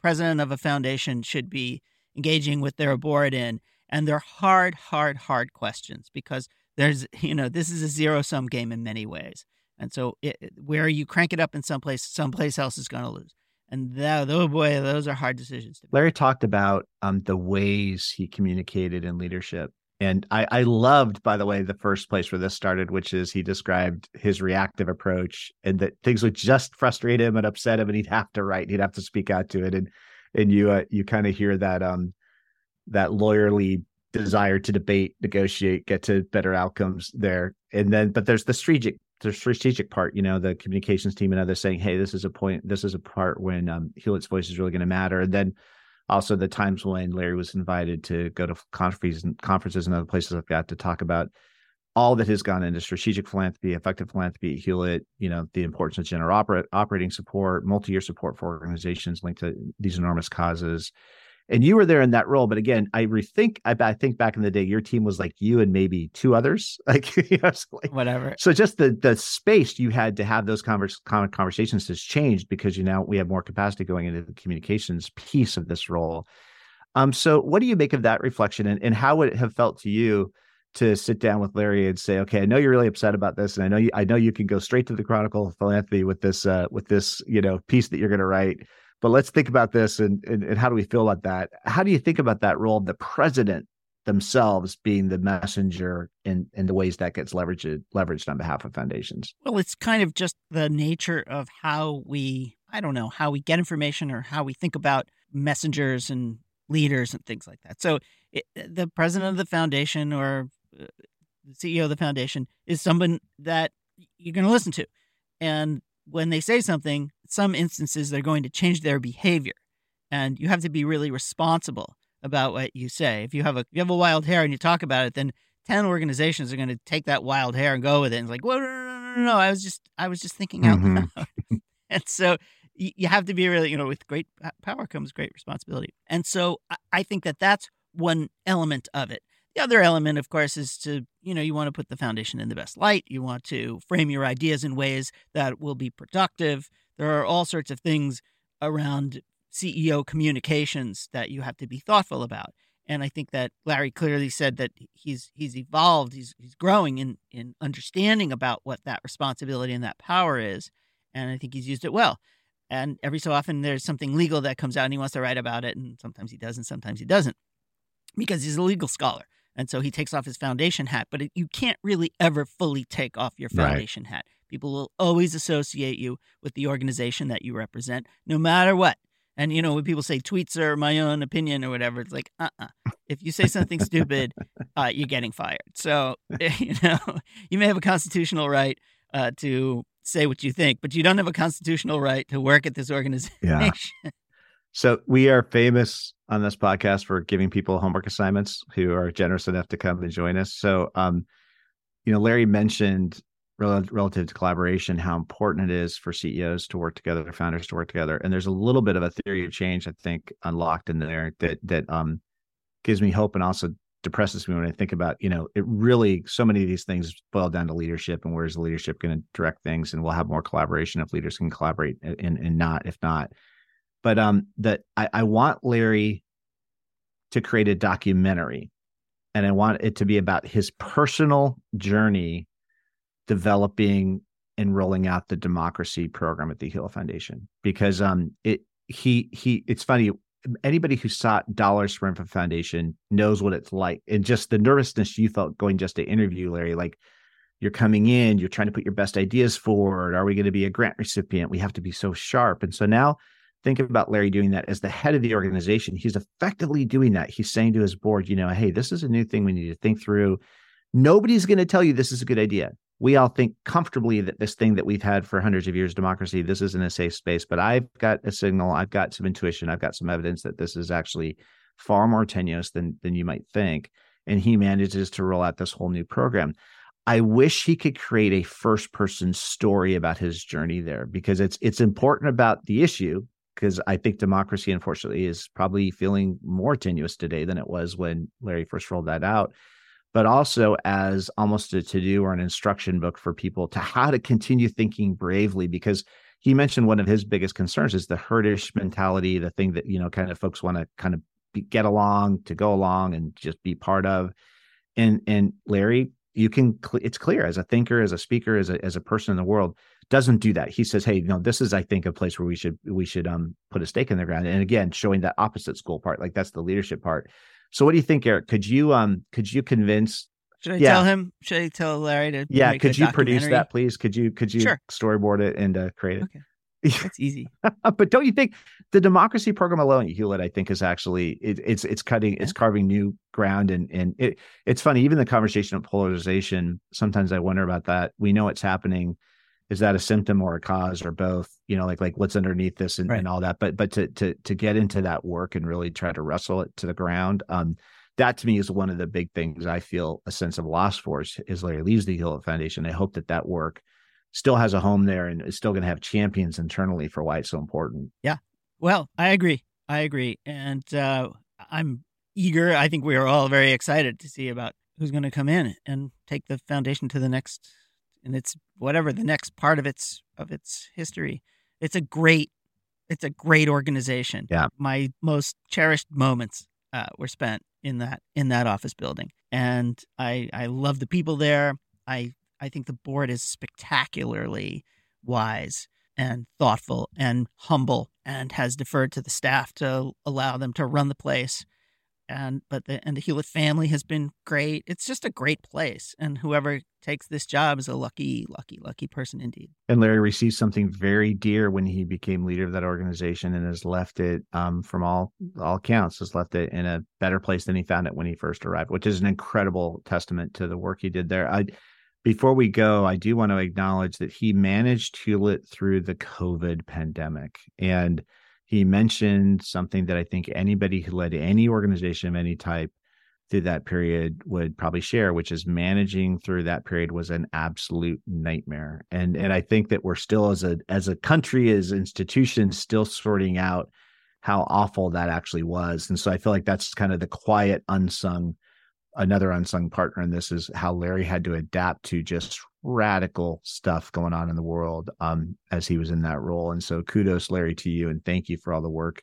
president of a foundation should be engaging with their board in, and they're hard, hard, hard questions because there's you know this is a zero sum game in many ways, and so it, where you crank it up in some place, someplace else is going to lose. And that, oh boy, those are hard decisions to make. Larry talked about um, the ways he communicated in leadership. And I, I loved, by the way, the first place where this started, which is he described his reactive approach and that things would just frustrate him and upset him, and he'd have to write, he'd have to speak out to it. And and you uh, you kind of hear that um that lawyerly desire to debate, negotiate, get to better outcomes there. And then, but there's the strategic the strategic part, you know, the communications team and others saying, "Hey, this is a point. This is a part when um, Hewlett's voice is really going to matter." And then also the times when Larry was invited to go to conferences and conferences and other places like that to talk about all that has gone into strategic philanthropy, effective philanthropy Hewlett, you know, the importance of general oper- operating support, multi-year support for organizations linked to these enormous causes, and you were there in that role. But again, I rethink. I, I think back in the day, your team was like you and maybe two others, like, you know, so like whatever. So just the the space you had to have those converse, conversations has changed because you now we have more capacity going into the communications piece of this role. Um, so what do you make of that reflection, and, and how would it have felt to you? to sit down with Larry and say, okay, I know you're really upset about this, and I know you, I know you can go straight to the Chronicle of Philanthropy with this, uh, with this, you know, piece that you're going to write. But let's think about this and, and, and how do we feel about that? How do you think about that role of the president themselves being the messenger in, in the ways that gets leveraged leveraged on behalf of foundations? Well, it's kind of just the nature of how we I don't know, how we get information or how we think about messengers and leaders and things like that. So it, the president of the foundation or uh, the CEO of the foundation is someone that you're going to listen to. And when they say something, some instances they're going to change their behavior. And you have to be really responsible about what you say. If you have a you have a wild hair and you talk about it, then ten organizations are going to take that wild hair and go with it. And it's like, well, no, no, no, no, no. I was just I was just thinking out mm-hmm. loud. and so you, you have to be really, you know, with great power comes great responsibility. And so I, I think that that's one element of it. The other element, of course, is to, you know, you want to put the foundation in the best light. You want to frame your ideas in ways that will be productive. There are all sorts of things around CEO communications that you have to be thoughtful about. And I think that Larry clearly said that he's he's evolved, he's he's growing in in understanding about what that responsibility and that power is. And I think he's used it well. And every so often there's something legal that comes out and he wants to write about it. And sometimes he does and sometimes he doesn't because he's a legal scholar. And so he takes off his foundation hat, but it, you can't really ever fully take off your foundation right. hat. People will always associate you with the organization that you represent, no matter what. And you know, when people say tweets are my own opinion or whatever, it's like, uh, uh If you say something stupid, uh, you're getting fired. So you know, you may have a constitutional right uh, to say what you think, but you don't have a constitutional right to work at this organization. Yeah. So we are famous on this podcast for giving people homework assignments who are generous enough to come and join us. So, um, you know, Larry mentioned relative to collaboration, how important it is for CEOs to work together, founders to work together. And there's a little bit of a theory of change, I think, unlocked in there that that um, gives me hope and also depresses me when I think about, you know, it really so many of these things boil down to leadership and where's the leadership going to direct things, and we'll have more collaboration if leaders can collaborate and and not if not. But um, that I, I want Larry to create a documentary, and I want it to be about his personal journey developing and rolling out the democracy program at the Hewlett Foundation because um it he he it's funny anybody who sought dollars from a foundation knows what it's like and just the nervousness you felt going just to interview Larry like you're coming in you're trying to put your best ideas forward are we going to be a grant recipient we have to be so sharp and so now think about Larry doing that as the head of the organization. He's effectively doing that. He's saying to his board, you know, hey, this is a new thing we need to think through. Nobody's going to tell you this is a good idea. We all think comfortably that this thing that we've had for hundreds of years, democracy, this isn't a safe space. But I've got a signal, I've got some intuition, I've got some evidence that this is actually far more tenuous than than you might think. And he manages to roll out this whole new program. I wish he could create a first person story about his journey there because it's it's important about the issue because I think democracy, unfortunately, is probably feeling more tenuous today than it was when Larry first rolled that out. But also as almost a to do or an instruction book for people to how to continue thinking bravely, because he mentioned one of his biggest concerns is the herdish mentality, the thing that, you know, kind of folks want to kind of be, get along, to go along and just be part of. And, and Larry, you can, it's clear as a thinker, as a speaker, as a, as a person in the world, doesn't do that. He says, "Hey, you know, this is, I think, a place where we should we should um put a stake in the ground." And again, showing that opposite school part, like that's the leadership part. So, what do you think, Eric? Could you um could you convince? Should I yeah. tell him? Should I tell Larry to? Yeah, could you produce that, please? Could you could you sure. storyboard it and uh, create it? Okay. That's easy. but don't you think the democracy program alone, Hewlett, I think is actually it, it's it's cutting yeah. it's carving new ground and and it it's funny even the conversation of polarization. Sometimes I wonder about that. We know it's happening is that a symptom or a cause or both? You know like like what's underneath this and, right. and all that but but to to to get into that work and really try to wrestle it to the ground um that to me is one of the big things i feel a sense of loss for is, is larry leaves the hewlett foundation. I hope that that work still has a home there and is still going to have champions internally for why it's so important. Yeah. Well i agree. I agree. And uh i'm eager. I think we are all very excited to see about who's going to come in and take the foundation to the next and it's whatever the next part of its of its history. It's a great it's a great organization. Yeah. My most cherished moments uh, were spent in that in that office building. And I I love the people there. I I think the board is spectacularly wise and thoughtful and humble and has deferred to the staff to allow them to run the place and but the and the Hewlett family has been great. It's just a great place, and whoever takes this job is a lucky, lucky, lucky person indeed. And Larry received something very dear when he became leader of that organization, and has left it, um, from all all accounts, has left it in a better place than he found it when he first arrived, which is an incredible testament to the work he did there. I. Before we go, I do want to acknowledge that he managed Hewlett through the COVID pandemic. And he mentioned something that I think anybody who led any organization of any type through that period would probably share, which is managing through that period was an absolute nightmare. And and I think that we're still as a as a country, as institutions, still sorting out how awful that actually was. And so I feel like that's kind of the quiet, unsung another unsung partner in this is how Larry had to adapt to just radical stuff going on in the world um, as he was in that role. And so kudos, Larry, to you, and thank you for all the work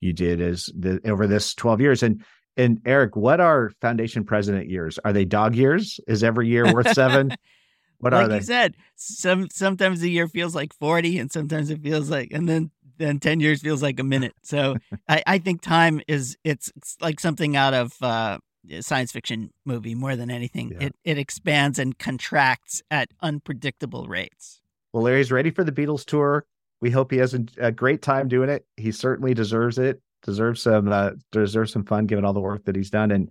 you did as the over this 12 years. And and Eric, what are foundation president years? Are they dog years? Is every year worth seven? What like are they? you said, some sometimes the year feels like forty, and sometimes it feels like, and then then ten years feels like a minute. So I, I think time is it's, it's like something out of uh, science fiction movie more than anything. Yeah. It it expands and contracts at unpredictable rates. Well, Larry's ready for the Beatles tour. We hope he has a, a great time doing it. He certainly deserves it. Deserves some uh, deserves some fun given all the work that he's done. And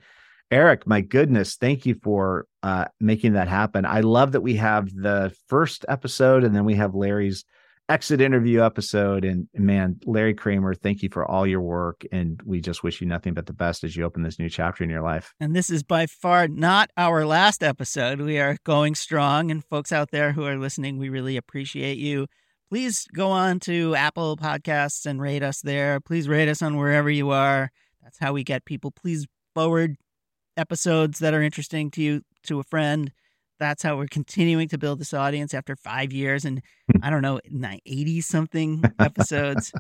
Eric, my goodness, thank you for uh, making that happen. I love that we have the first episode and then we have Larry's exit interview episode. And man, Larry Kramer, thank you for all your work. And we just wish you nothing but the best as you open this new chapter in your life. And this is by far not our last episode. We are going strong. And folks out there who are listening, we really appreciate you. Please go on to Apple Podcasts and rate us there. Please rate us on wherever you are. That's how we get people. Please forward episodes that are interesting to you to a friend. That's how we're continuing to build this audience after five years and I don't know, eighty something episodes.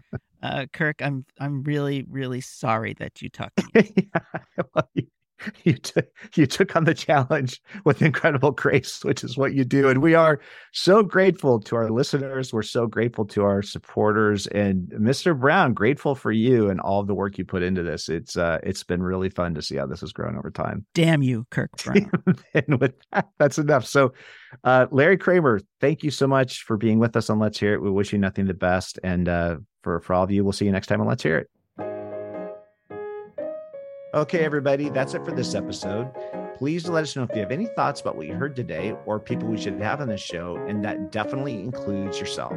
Uh, Kirk, I'm I'm really really sorry that you talked. To me. well, you, you took you took on the challenge with incredible grace, which is what you do, and we are so grateful to our listeners. We're so grateful to our supporters, and Mr. Brown, grateful for you and all the work you put into this. It's uh, it's been really fun to see how this has grown over time. Damn you, Kirk Brown. and with that, that's enough. So, uh, Larry Kramer, thank you so much for being with us on Let's Hear It. We wish you nothing the best, and uh, for for all of you, we'll see you next time on Let's Hear It. Okay, everybody, that's it for this episode. Please let us know if you have any thoughts about what you heard today or people we should have on this show, and that definitely includes yourself.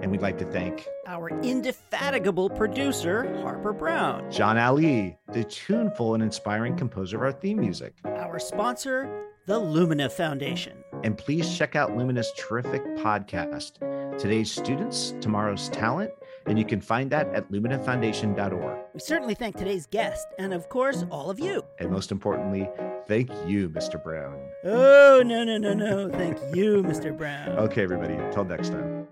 And we'd like to thank Our indefatigable producer, Harper Brown. John Ali, the tuneful and inspiring composer of our theme music. Our sponsor, the Lumina Foundation. And please check out Lumina's terrific podcast, Today's Students, Tomorrow's Talent, and you can find that at luminafoundation.org. We certainly thank today's guest and, of course, all of you. And most importantly, thank you, Mr. Brown. Oh, no, no, no, no. Thank you, Mr. Brown. Okay, everybody, until next time.